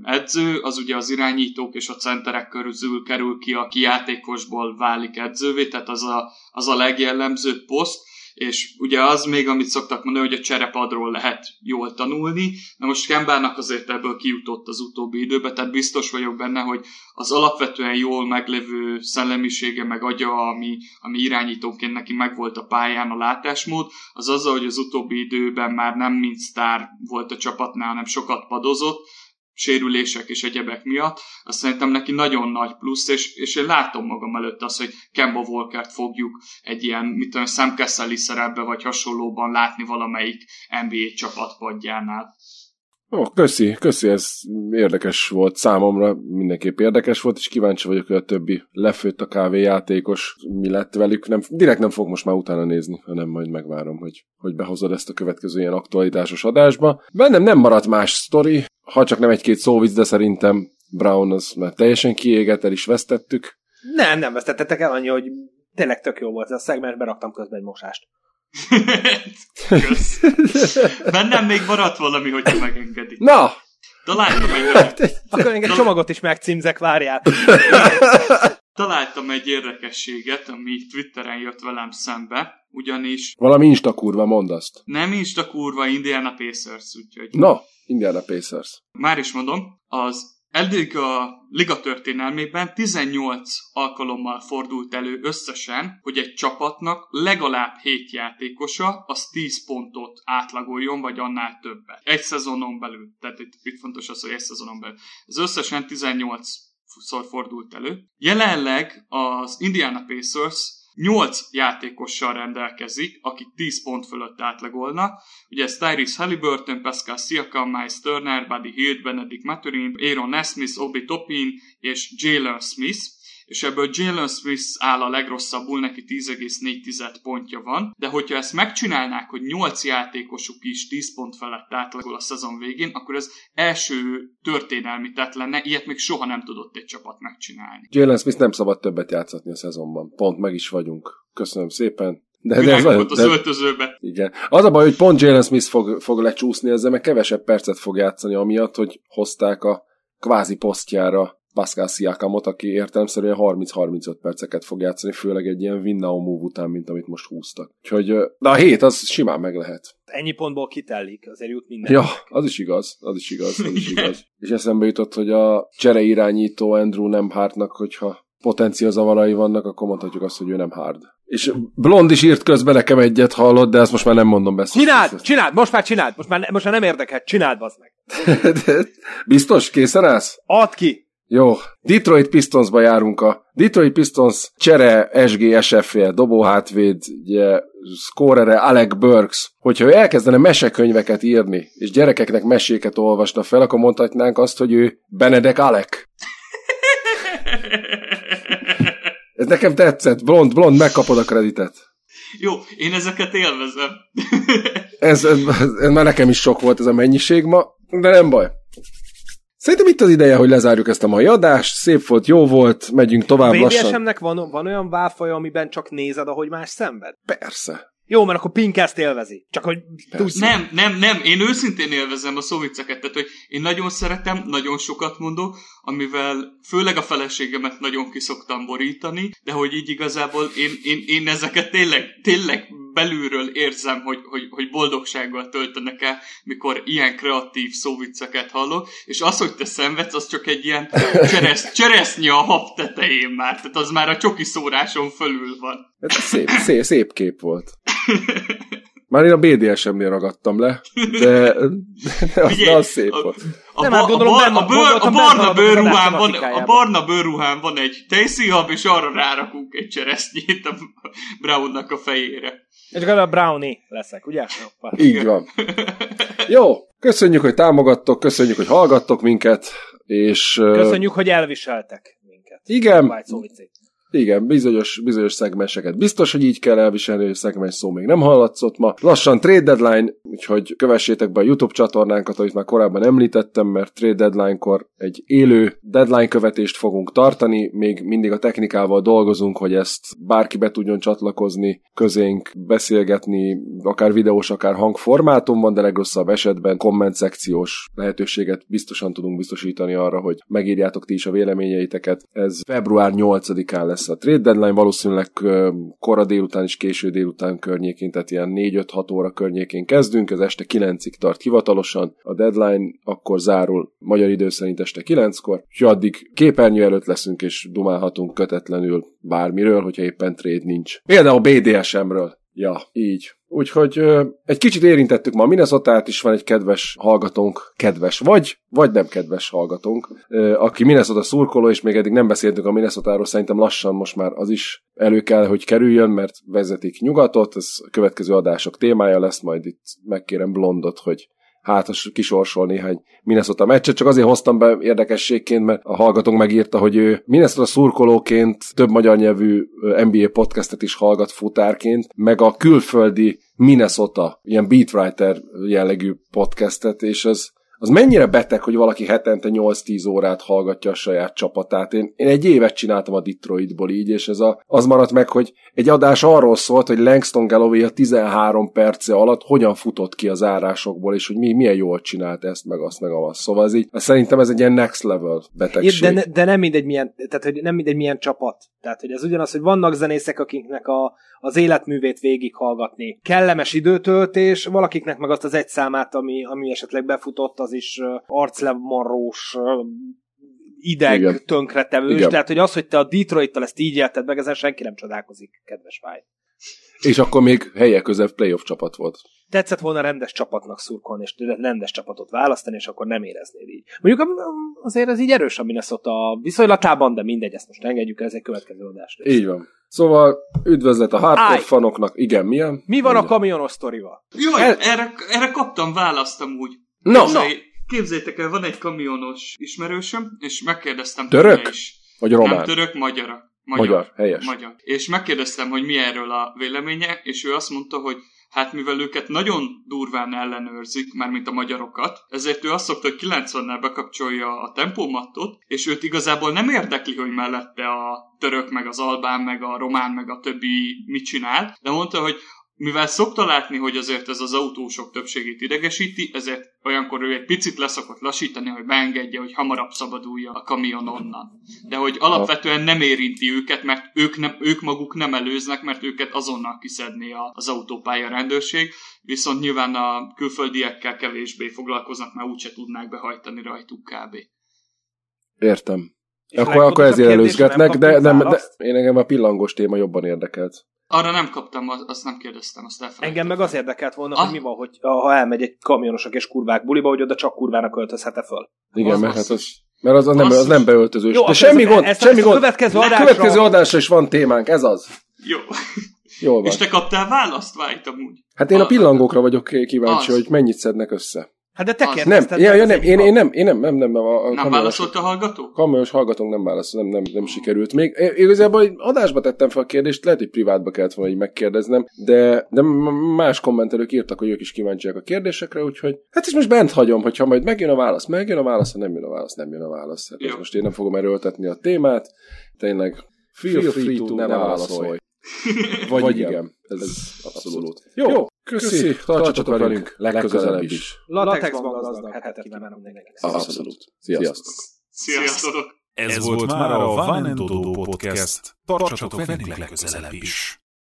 edző az ugye az irányítók és a centerek körül kerül ki, aki játékosból válik edzővé, tehát az a, az a legjellemzőbb poszt, és ugye az még, amit szoktak mondani, hogy a cserepadról lehet jól tanulni, na most Kembának azért ebből kijutott az utóbbi időben, tehát biztos vagyok benne, hogy az alapvetően jól meglevő szellemisége, meg agya, ami, ami irányítóként neki megvolt a pályán a látásmód, az az, hogy az utóbbi időben már nem mint sztár volt a csapatnál, hanem sokat padozott, sérülések és egyebek miatt, azt szerintem neki nagyon nagy plusz, és, és én látom magam előtt azt, hogy Kemba Walkert fogjuk egy ilyen, mit tudom, Sam Kesseli szerepbe vagy hasonlóban látni valamelyik NBA csapat padjánál. Ó, köszi, köszi, ez érdekes volt számomra, mindenképp érdekes volt, és kíváncsi vagyok, hogy a többi lefőtt a kávéjátékos, mi lett velük. Nem, direkt nem fog most már utána nézni, hanem majd megvárom, hogy, hogy behozod ezt a következő ilyen aktualitásos adásba. Bennem nem maradt más sztori, ha csak nem egy-két szóvic, de szerintem Brown az már teljesen kiégett, el is vesztettük. Nem, nem vesztettetek el annyi, hogy tényleg tök jó volt ez a szegmens, beraktam közben egy mosást. Kösz. Bennem még maradt valami, hogyha megengedik. Na! Találtam egy, Akkor még egy csomagot is megcímzek, várjál. találtam egy érdekességet, ami Twitteren jött velem szembe, ugyanis Valami instakurva, mondd azt. nem Insta kurva Indiana Pacers, úgyhogy Na, Indiana Pacers. már is mondom, az eddig a liga történelmében 18 alkalommal fordult elő összesen, hogy egy csapatnak legalább 7 játékosa az 10 pontot átlagoljon, vagy annál többet. Egy szezonon belül. Tehát itt, itt fontos az, hogy egy szezonon belül. Ez összesen 18 szor fordult elő. Jelenleg az Indiana Pacers 8 játékossal rendelkezik, akik 10 pont fölött átlagolnak. Ugye ez Tyrese Halliburton, Pascal Siakam, Miles Turner, Buddy Hield, Benedict Maturin, Aaron Nesmith, Obi Topin és Jalen Smith és ebből Jalen Smith áll a legrosszabbul, neki 10,4 pontja van, de hogyha ezt megcsinálnák, hogy 8 játékosuk is 10 pont felett átlagol a szezon végén, akkor ez első történelmi tett lenne, ilyet még soha nem tudott egy csapat megcsinálni. Jalen Smith nem szabad többet játszatni a szezonban. Pont meg is vagyunk. Köszönöm szépen. De, de ez volt az de, öltözőbe. igen. Az a baj, hogy pont Jalen Smith fog, fog lecsúszni ezzel, mert kevesebb percet fog játszani, amiatt, hogy hozták a kvázi posztjára Pascal Siakamot, aki értelemszerűen 30-35 perceket fog játszani, főleg egy ilyen Winnau move után, mint amit most húztak. Úgyhogy, de a hét az simán meg lehet. Ennyi pontból kitellik, azért jut minden. Ja, az is igaz, az is igaz, az is igaz. És eszembe jutott, hogy a csere irányító Andrew nem hártnak, hogyha potencia zavarai vannak, akkor mondhatjuk azt, hogy ő nem hard. És Blond is írt közben nekem egyet hallott, de ezt most már nem mondom be. Csináld, csináld, most már csináld, most már, most már nem érdekel, csináld, bazd meg. Biztos? Készen állsz? Add ki. Jó. Detroit Pistonsba járunk a Detroit Pistons csere SG SFE dobóhátvéd, ugye, scorere Alec Burks. Hogyha ő elkezdene mesekönyveket írni, és gyerekeknek meséket olvasna fel, akkor mondhatnánk azt, hogy ő Benedek Alec. Ez nekem tetszett. Blond, blond, megkapod a kreditet. Jó, én ezeket élvezem. Ez, ez, ez már nekem is sok volt ez a mennyiség ma, de nem baj. Szerintem itt az ideje, hogy lezárjuk ezt a mai adást. Szép volt, jó volt, megyünk tovább A lassan. BDSM-nek van, van olyan válfaja, amiben csak nézed, ahogy más szenved? Persze. Jó, mert akkor Pink ezt élvezi. Csak hogy tudsz. Nem, nem, nem, én őszintén élvezem a szóvicceket, tehát hogy én nagyon szeretem, nagyon sokat mondok, amivel főleg a feleségemet nagyon ki szoktam borítani, de hogy így igazából én, én, én ezeket tényleg, tényleg belülről érzem, hogy, hogy, hogy boldogsággal töltenek el, mikor ilyen kreatív szóvicceket hallok, és az, hogy te szenvedsz, az csak egy ilyen csereszt, cseresznye a hab tetején már, tehát az már a csoki szóráson fölül van. Ez szép, szép, szép kép volt. Már én a BDSM-nél ragadtam le, de, de az, de az szép a, volt. A, Nem, ba, hát a, bar, a, bőr, a barna benne van a bőrruhán van, a barna bőrruhán van egy Hub, és arra rárakunk egy cseresznyét a Brownnak a fejére. És akkor a Brownie leszek, ugye? Hoppa. Így van. Jó, köszönjük, hogy támogattok, köszönjük, hogy hallgattok minket, és Köszönjük, hogy elviseltek minket. Igen. Igen, bizonyos, bizonyos szegmenseket biztos, hogy így kell elviselni, hogy a szegmens szó még nem hallatszott ma. Lassan trade deadline, úgyhogy kövessétek be a YouTube csatornánkat, amit már korábban említettem, mert trade deadline-kor egy élő deadline követést fogunk tartani, még mindig a technikával dolgozunk, hogy ezt bárki be tudjon csatlakozni közénk, beszélgetni, akár videós, akár hangformátumban, de legrosszabb esetben komment szekciós lehetőséget biztosan tudunk biztosítani arra, hogy megírjátok ti is a véleményeiteket. Ez február 8-án lesz a trade deadline, valószínűleg kora délután és késő délután környékén, tehát ilyen 4-5-6 óra környékén kezdünk, ez este 9-ig tart hivatalosan, a deadline akkor zárul magyar idő szerint este 9-kor, és addig képernyő előtt leszünk és dumálhatunk kötetlenül bármiről, hogyha éppen trade nincs. Például BDSM-ről. Ja, így. Úgyhogy ö, egy kicsit érintettük ma a minnesota is van egy kedves hallgatónk, kedves vagy, vagy nem kedves hallgatónk, ö, aki Minnesota szurkoló, és még eddig nem beszéltünk a Minnesotáról, szerintem lassan most már az is elő kell, hogy kerüljön, mert vezetik nyugatot, ez a következő adások témája lesz, majd itt megkérem Blondot, hogy hát kisorsol néhány Minnesota meccset, csak azért hoztam be érdekességként, mert a hallgatónk megírta, hogy ő Minnesota szurkolóként több magyar nyelvű NBA podcastet is hallgat futárként, meg a külföldi Minnesota, ilyen beatwriter jellegű podcastet, és az az mennyire beteg, hogy valaki hetente 8-10 órát hallgatja a saját csapatát. Én, én egy évet csináltam a Detroitból így, és ez a, az maradt meg, hogy egy adás arról szólt, hogy Langston Galloway a 13 perce alatt hogyan futott ki az árásokból, és hogy mi, milyen jól csinált ezt, meg azt, meg azt. Szóval ez így, szerintem ez egy ilyen next level betegség. De, de nem mindegy milyen, tehát hogy nem mindegy milyen csapat. Tehát, hogy ez ugyanaz, hogy vannak zenészek, akiknek a, az életművét végighallgatni. Kellemes időtöltés, valakiknek meg azt az egy számát, ami, ami esetleg befutott, az is arclemonrós ideg Igen. tönkretevős, tehát hogy az, hogy te a Detroit-tal ezt így élted meg, ezen senki nem csodálkozik, kedves Fáj. És akkor még helye közel playoff csapat volt. Tetszett volna rendes csapatnak szurkolni, és rendes csapatot választani, és akkor nem éreznéd így. Mondjuk azért ez így erős a Minnesota viszonylatában, de mindegy, ezt most engedjük, ez egy következő adás. Így van. Szóval üdvözlet a hardcore fanoknak. Igen, milyen? Mi van Mondja. a kamionos sztorival? Jaj, El... erre, erre kaptam választ amúgy. No, no. Képzétek el, van egy kamionos ismerősöm, és megkérdeztem Török? is. Vagy román? Nem török, magyar. Magyar, magyar helyes. Magyar. És megkérdeztem, hogy mi erről a véleménye, és ő azt mondta, hogy hát mivel őket nagyon durván ellenőrzik, mármint a magyarokat, ezért ő azt szokta, hogy 90-nel bekapcsolja a tempomattot, és őt igazából nem érdekli, hogy mellette a török, meg az albán, meg a román, meg a többi mit csinál, de mondta, hogy mivel szokta látni, hogy azért ez az autósok többségét idegesíti, ezért olyankor ő egy picit leszokott lassítani, hogy beengedje, hogy hamarabb szabadulja a kamion onnan. De hogy alapvetően nem érinti őket, mert ők, nem, ők maguk nem előznek, mert őket azonnal kiszedné az autópálya rendőrség, viszont nyilván a külföldiekkel kevésbé foglalkoznak, mert úgyse tudnák behajtani rajtuk kb. Értem. És akkor, akkor ezért előzgetnek, de, de, de, én engem a pillangos téma jobban érdekelt. Arra nem kaptam, azt nem kérdeztem, azt elfelejtettem. Engem meg az érdekelt volna, ah. hogy mi van, hogy ha elmegy egy kamionosok és kurvák buliba, hogy oda csak kurvának költözhet-e föl. Igen, az mert hát az, mert az, az, nem, az nem beöltözős. Jó, De semmi gond, ezt, semmi gond. Következő adásra... következő adásra is van témánk, ez az. Jó. Jó van. És te kaptál választ, vágytam úgy. Hát én a pillangókra vagyok kíváncsi, az. hogy mennyit szednek össze. Hát de te az. Nem, ja, ja, nem, én, én, nem, én nem, nem, nem, nem, a, a nem válaszolt a hallgató? Kamionos hallgatónk nem válaszolt, nem, nem, nem sikerült még. Igazából egy adásba tettem fel a kérdést, lehet, hogy privátba kellett volna így megkérdeznem, de, de más kommentelők írtak, hogy ők is kíváncsiak a kérdésekre, úgyhogy hát is most bent hagyom, hogyha majd megjön a válasz, megjön a válasz, ha nem jön a válasz, nem jön a válasz. Hát most én nem fogom erőltetni a témát, tényleg feel, feel free, free to, to ne válaszolj. Vagy, Vagy igen. igen. Ez, ez abszolút. Jó, Jó köszi, tartsatok velünk legközelebb is. Latexban gazdag hetet kívánom mindenkinek. Abszolút. Sziasztok. Sziasztok. Ez, Ez volt már a Van Podcast. Tartsatok velünk legközelebb is.